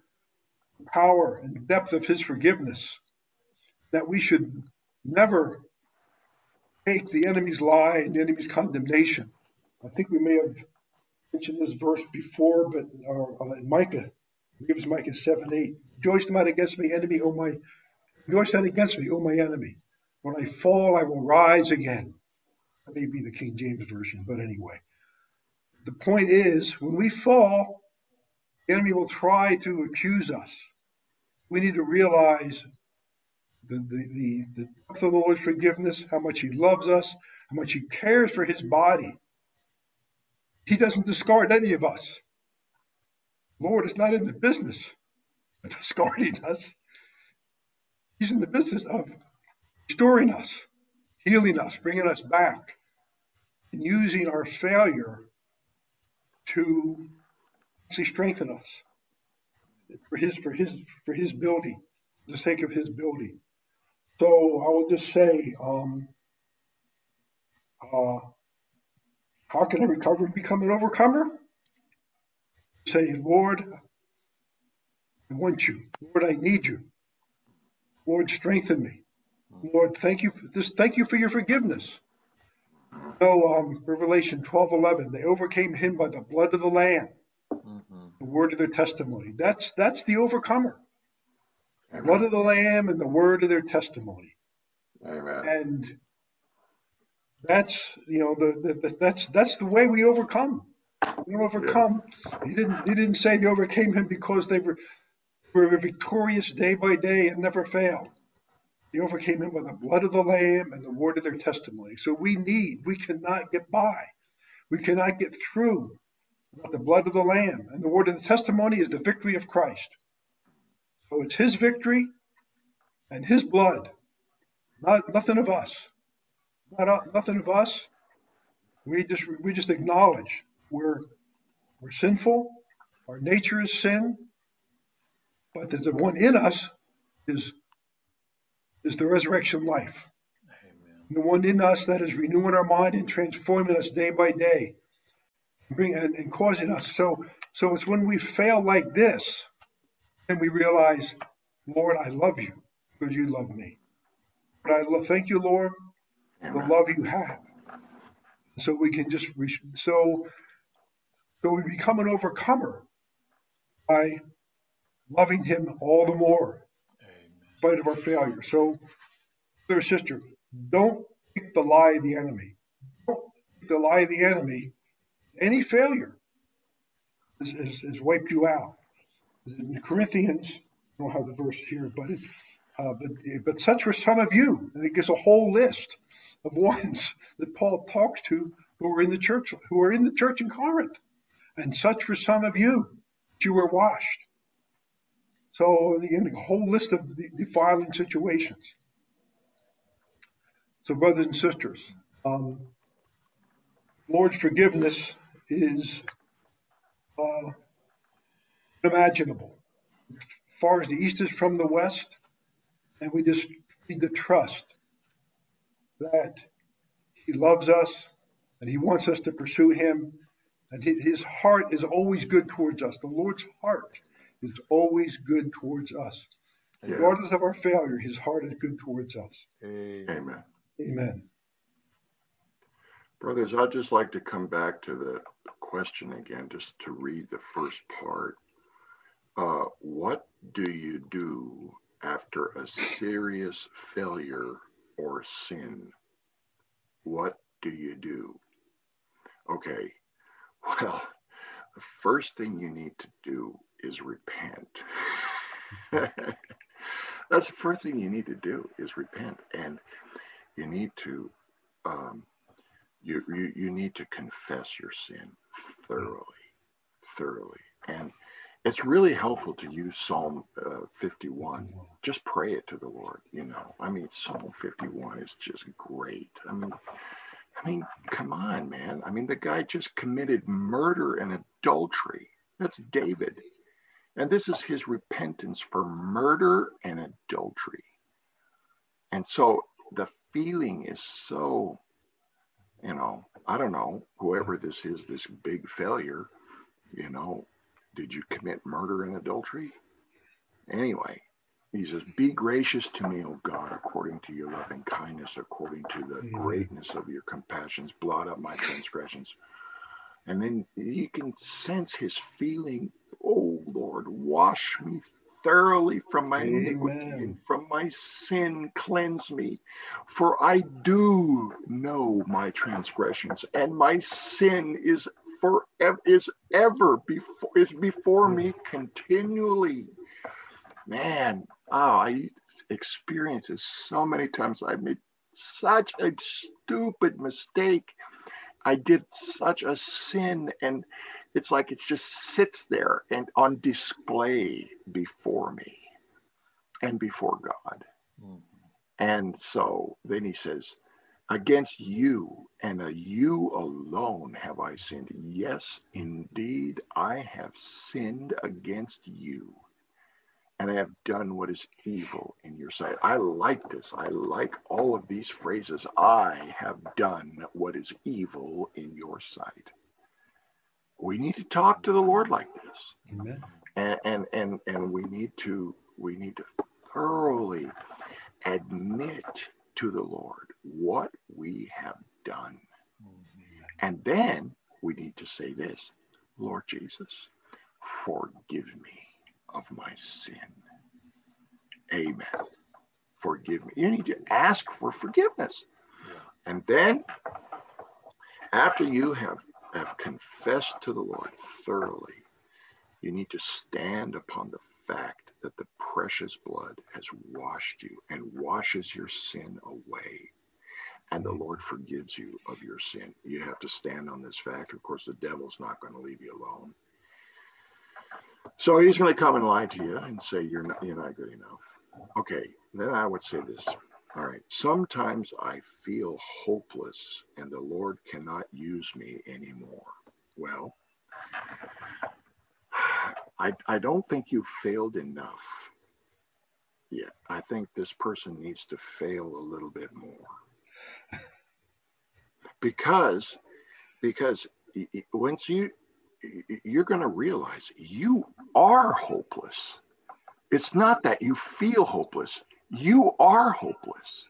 the power and depth of his forgiveness. That we should never take the enemy's lie and the enemy's condemnation. I think we may have mentioned this verse before, but uh, uh, in Micah, I believe it's Micah 7 8. Rejoice not against me, enemy, O my rejoice not against me, O my enemy. When I fall, I will rise again. That may be the King James Version, but anyway the point is, when we fall, the enemy will try to accuse us. We need to realize the, the, the, depth of the Lord's forgiveness, how much He loves us, how much He cares for His body. He doesn't discard any of us. Lord is not in the business [LAUGHS] of discarding us. He's in the business of restoring us, healing us, bringing us back, and using our failure to actually strengthen us for his for his for his building, for the sake of his building. So I will just say, um, uh, how can I recover become an overcomer? Say, Lord, I want you. Lord, I need you. Lord, strengthen me. Lord, thank you for this. Thank you for your forgiveness. So, um, Revelation twelve eleven. they overcame him by the blood of the Lamb, mm-hmm. the word of their testimony. That's, that's the overcomer. Amen. Blood of the Lamb and the word of their testimony. Amen. And that's, you know, the, the, the, that's, that's the way we overcome. We overcome. Yeah. He didn't, he didn't say they overcame him because they were, were victorious day by day and never failed. They overcame him by the blood of the Lamb and the word of their testimony. So we need, we cannot get by. We cannot get through without the blood of the Lamb. And the word of the testimony is the victory of Christ. So it's his victory and his blood, not nothing of us. Not uh, nothing of us. We just we just acknowledge we're we're sinful. Our nature is sin, but the one in us is is the resurrection life. Amen. The one in us that is renewing our mind and transforming us day by day, bring and, and causing us. So, so it's when we fail like this, and we realize, Lord, I love you because you love me. But I love, thank you, Lord, Amen. the love you have. So we can just so so we become an overcomer by loving Him all the more spite of our failure. So, brother sister, don't take the lie of the enemy. Don't take the lie of the enemy. Any failure has, has, has wiped you out. In Corinthians, I don't have the verse here, but it, uh, but but such were some of you. And it gives a whole list of [LAUGHS] ones that Paul talks to who were in the church, who were in the church in Corinth. And such were some of you. You were washed. So a whole list of the defiling situations. So brothers and sisters, um, Lord's forgiveness is uh, unimaginable. As far as the east is from the west, and we just need to trust that He loves us and He wants us to pursue Him, and His heart is always good towards us. The Lord's heart is always good towards us. Yeah. Regardless of our failure, his heart is good towards us. Amen. Amen. Brothers, I'd just like to come back to the question again, just to read the first part. Uh, what do you do after a serious failure or sin? What do you do? Okay, [LAUGHS] well, the first thing you need to do is repent. [LAUGHS] That's the first thing you need to do is repent. And you need to um, you, you you need to confess your sin thoroughly, thoroughly, and it's really helpful to use Psalm uh, 51. Just pray it to the Lord. You know, I mean, Psalm 51 is just great. I mean, I mean, come on, man. I mean, the guy just committed murder and adultery. That's David. And this is his repentance for murder and adultery. And so the feeling is so, you know, I don't know, whoever this is, this big failure, you know, did you commit murder and adultery? Anyway, he says, Be gracious to me, O God, according to your loving kindness, according to the mm. greatness of your compassions. Blot up my transgressions. And then you can sense his feeling, Oh Lord, wash me thoroughly from my Amen. iniquity and from my sin cleanse me for i do know my transgressions and my sin is for is ever before is before me hmm. continually. Man, oh, I experience this so many times. I made such a stupid mistake. I did such a sin, and it's like it just sits there and on display before me and before God. Mm-hmm. And so then he says, Against you and a you alone have I sinned. Yes, indeed, I have sinned against you, and I have done what is evil in your sight. I like this. I like all of these phrases. I have done what is evil in your sight. We need to talk to the Lord like this. Amen. And, and and and we need to we need to thoroughly admit to the Lord what we have done. And then we need to say this Lord Jesus, forgive me of my sin. Amen. Forgive me. You need to ask for forgiveness. And then, after you have, have confessed to the Lord thoroughly, you need to stand upon the fact that the precious blood has washed you and washes your sin away. And the Lord forgives you of your sin. You have to stand on this fact. Of course, the devil's not going to leave you alone. So he's going to come and lie to you and say you're not you're not good enough. Okay, then I would say this. All right. Sometimes I feel hopeless and the Lord cannot use me anymore. Well, [SIGHS] I, I don't think you failed enough yet. I think this person needs to fail a little bit more. [LAUGHS] Because, because once you, you're going to realize you are hopeless. It's not that you feel hopeless. You are hopeless.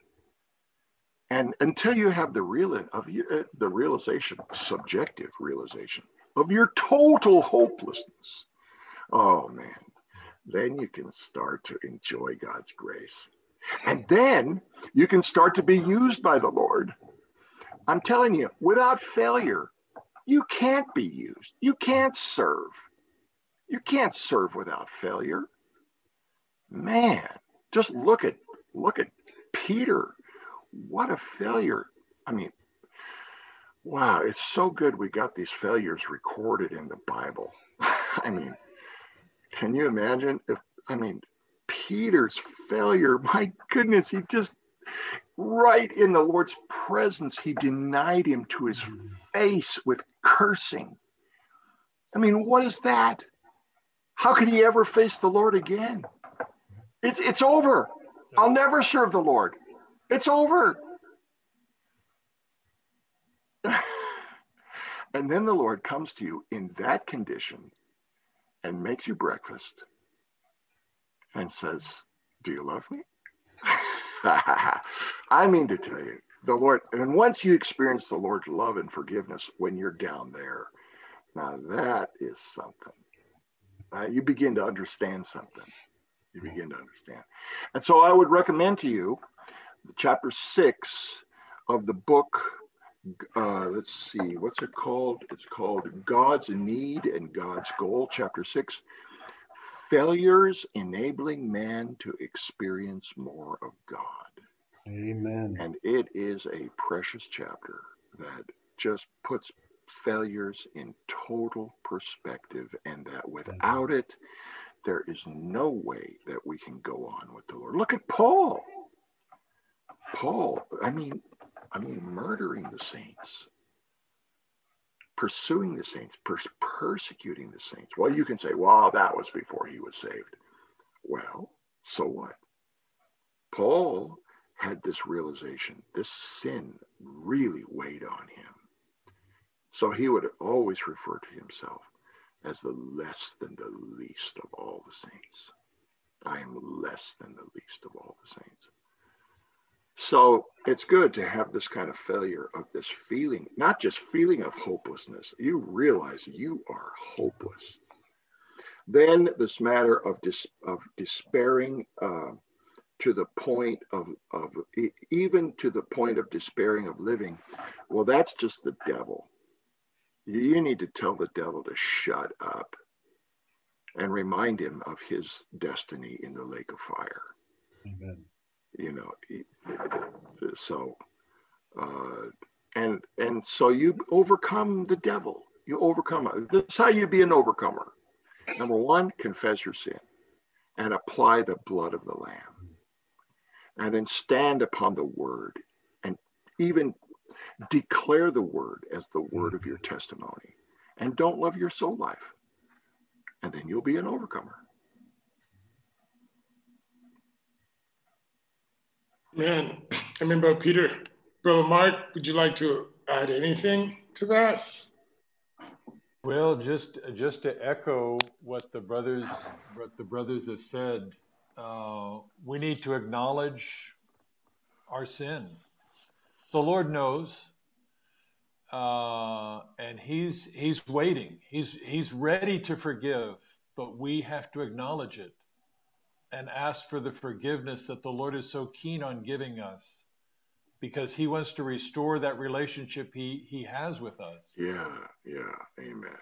And until you have the real of your, uh, the realization, subjective realization of your total hopelessness, oh man, then you can start to enjoy God's grace. And then you can start to be used by the Lord. I'm telling you, without failure, you can't be used. You can't serve. You can't serve without failure. Man, just look at look at Peter. What a failure. I mean, wow, it's so good we got these failures recorded in the Bible. [LAUGHS] I mean, can you imagine if, I mean, Peter's failure, my goodness, he just, right in the Lord's presence, he denied him to his mm-hmm. face with cursing. I mean, what is that? How can he ever face the Lord again? It's, it's over. I'll never serve the Lord. It's over. [LAUGHS] and then the Lord comes to you in that condition and makes you breakfast and says, Do you love me? [LAUGHS] I mean to tell you, the Lord, and once you experience the Lord's love and forgiveness when you're down there, now that is something. Uh, you begin to understand something. You begin to understand. And so I would recommend to you chapter six of the book uh, let's see, what's it called? It's called God's Need and God's Goal, chapter six. Failures enabling man to experience more of God. Amen. And it is a precious chapter that just puts failures in total perspective, and that without it, there is no way that we can go on with the Lord. Look at Paul. Paul, I mean, I mean, murdering the saints, pursuing the saints, pers- persecuting the saints. Well, you can say, well, that was before he was saved. Well, so what? Paul had this realization this sin really weighed on him. So he would always refer to himself as the less than the least of all the saints. I am less than the least of all the saints. So it's good to have this kind of failure of this feeling, not just feeling of hopelessness. You realize you are hopeless. Then this matter of dis, of despairing uh, to the point of, of even to the point of despairing of living. Well, that's just the devil. You need to tell the devil to shut up and remind him of his destiny in the lake of fire. Amen. You know, so uh, and and so you overcome the devil. You overcome. That's how you be an overcomer. Number one, confess your sin and apply the blood of the Lamb. And then stand upon the word and even declare the word as the word of your mm-hmm. testimony. And don't love your soul life. And then you'll be an overcomer. Man, I remember Peter. Brother Mark, would you like to add anything to that? Well, just just to echo what the brothers what the brothers have said, uh, we need to acknowledge our sin. The Lord knows, uh, and He's He's waiting. He's He's ready to forgive, but we have to acknowledge it and ask for the forgiveness that the Lord is so keen on giving us because he wants to restore that relationship he, he has with us. Yeah, yeah, amen.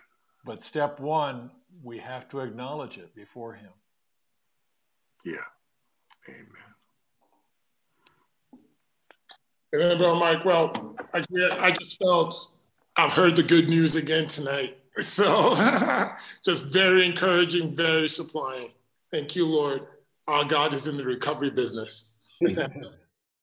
But step one, we have to acknowledge it before him. Yeah, amen. And then, Brother Mike, well, I, I just felt I've heard the good news again tonight. [LAUGHS] So [LAUGHS] just very encouraging, very supplying. Thank you, Lord. Our God is in the recovery business. [LAUGHS]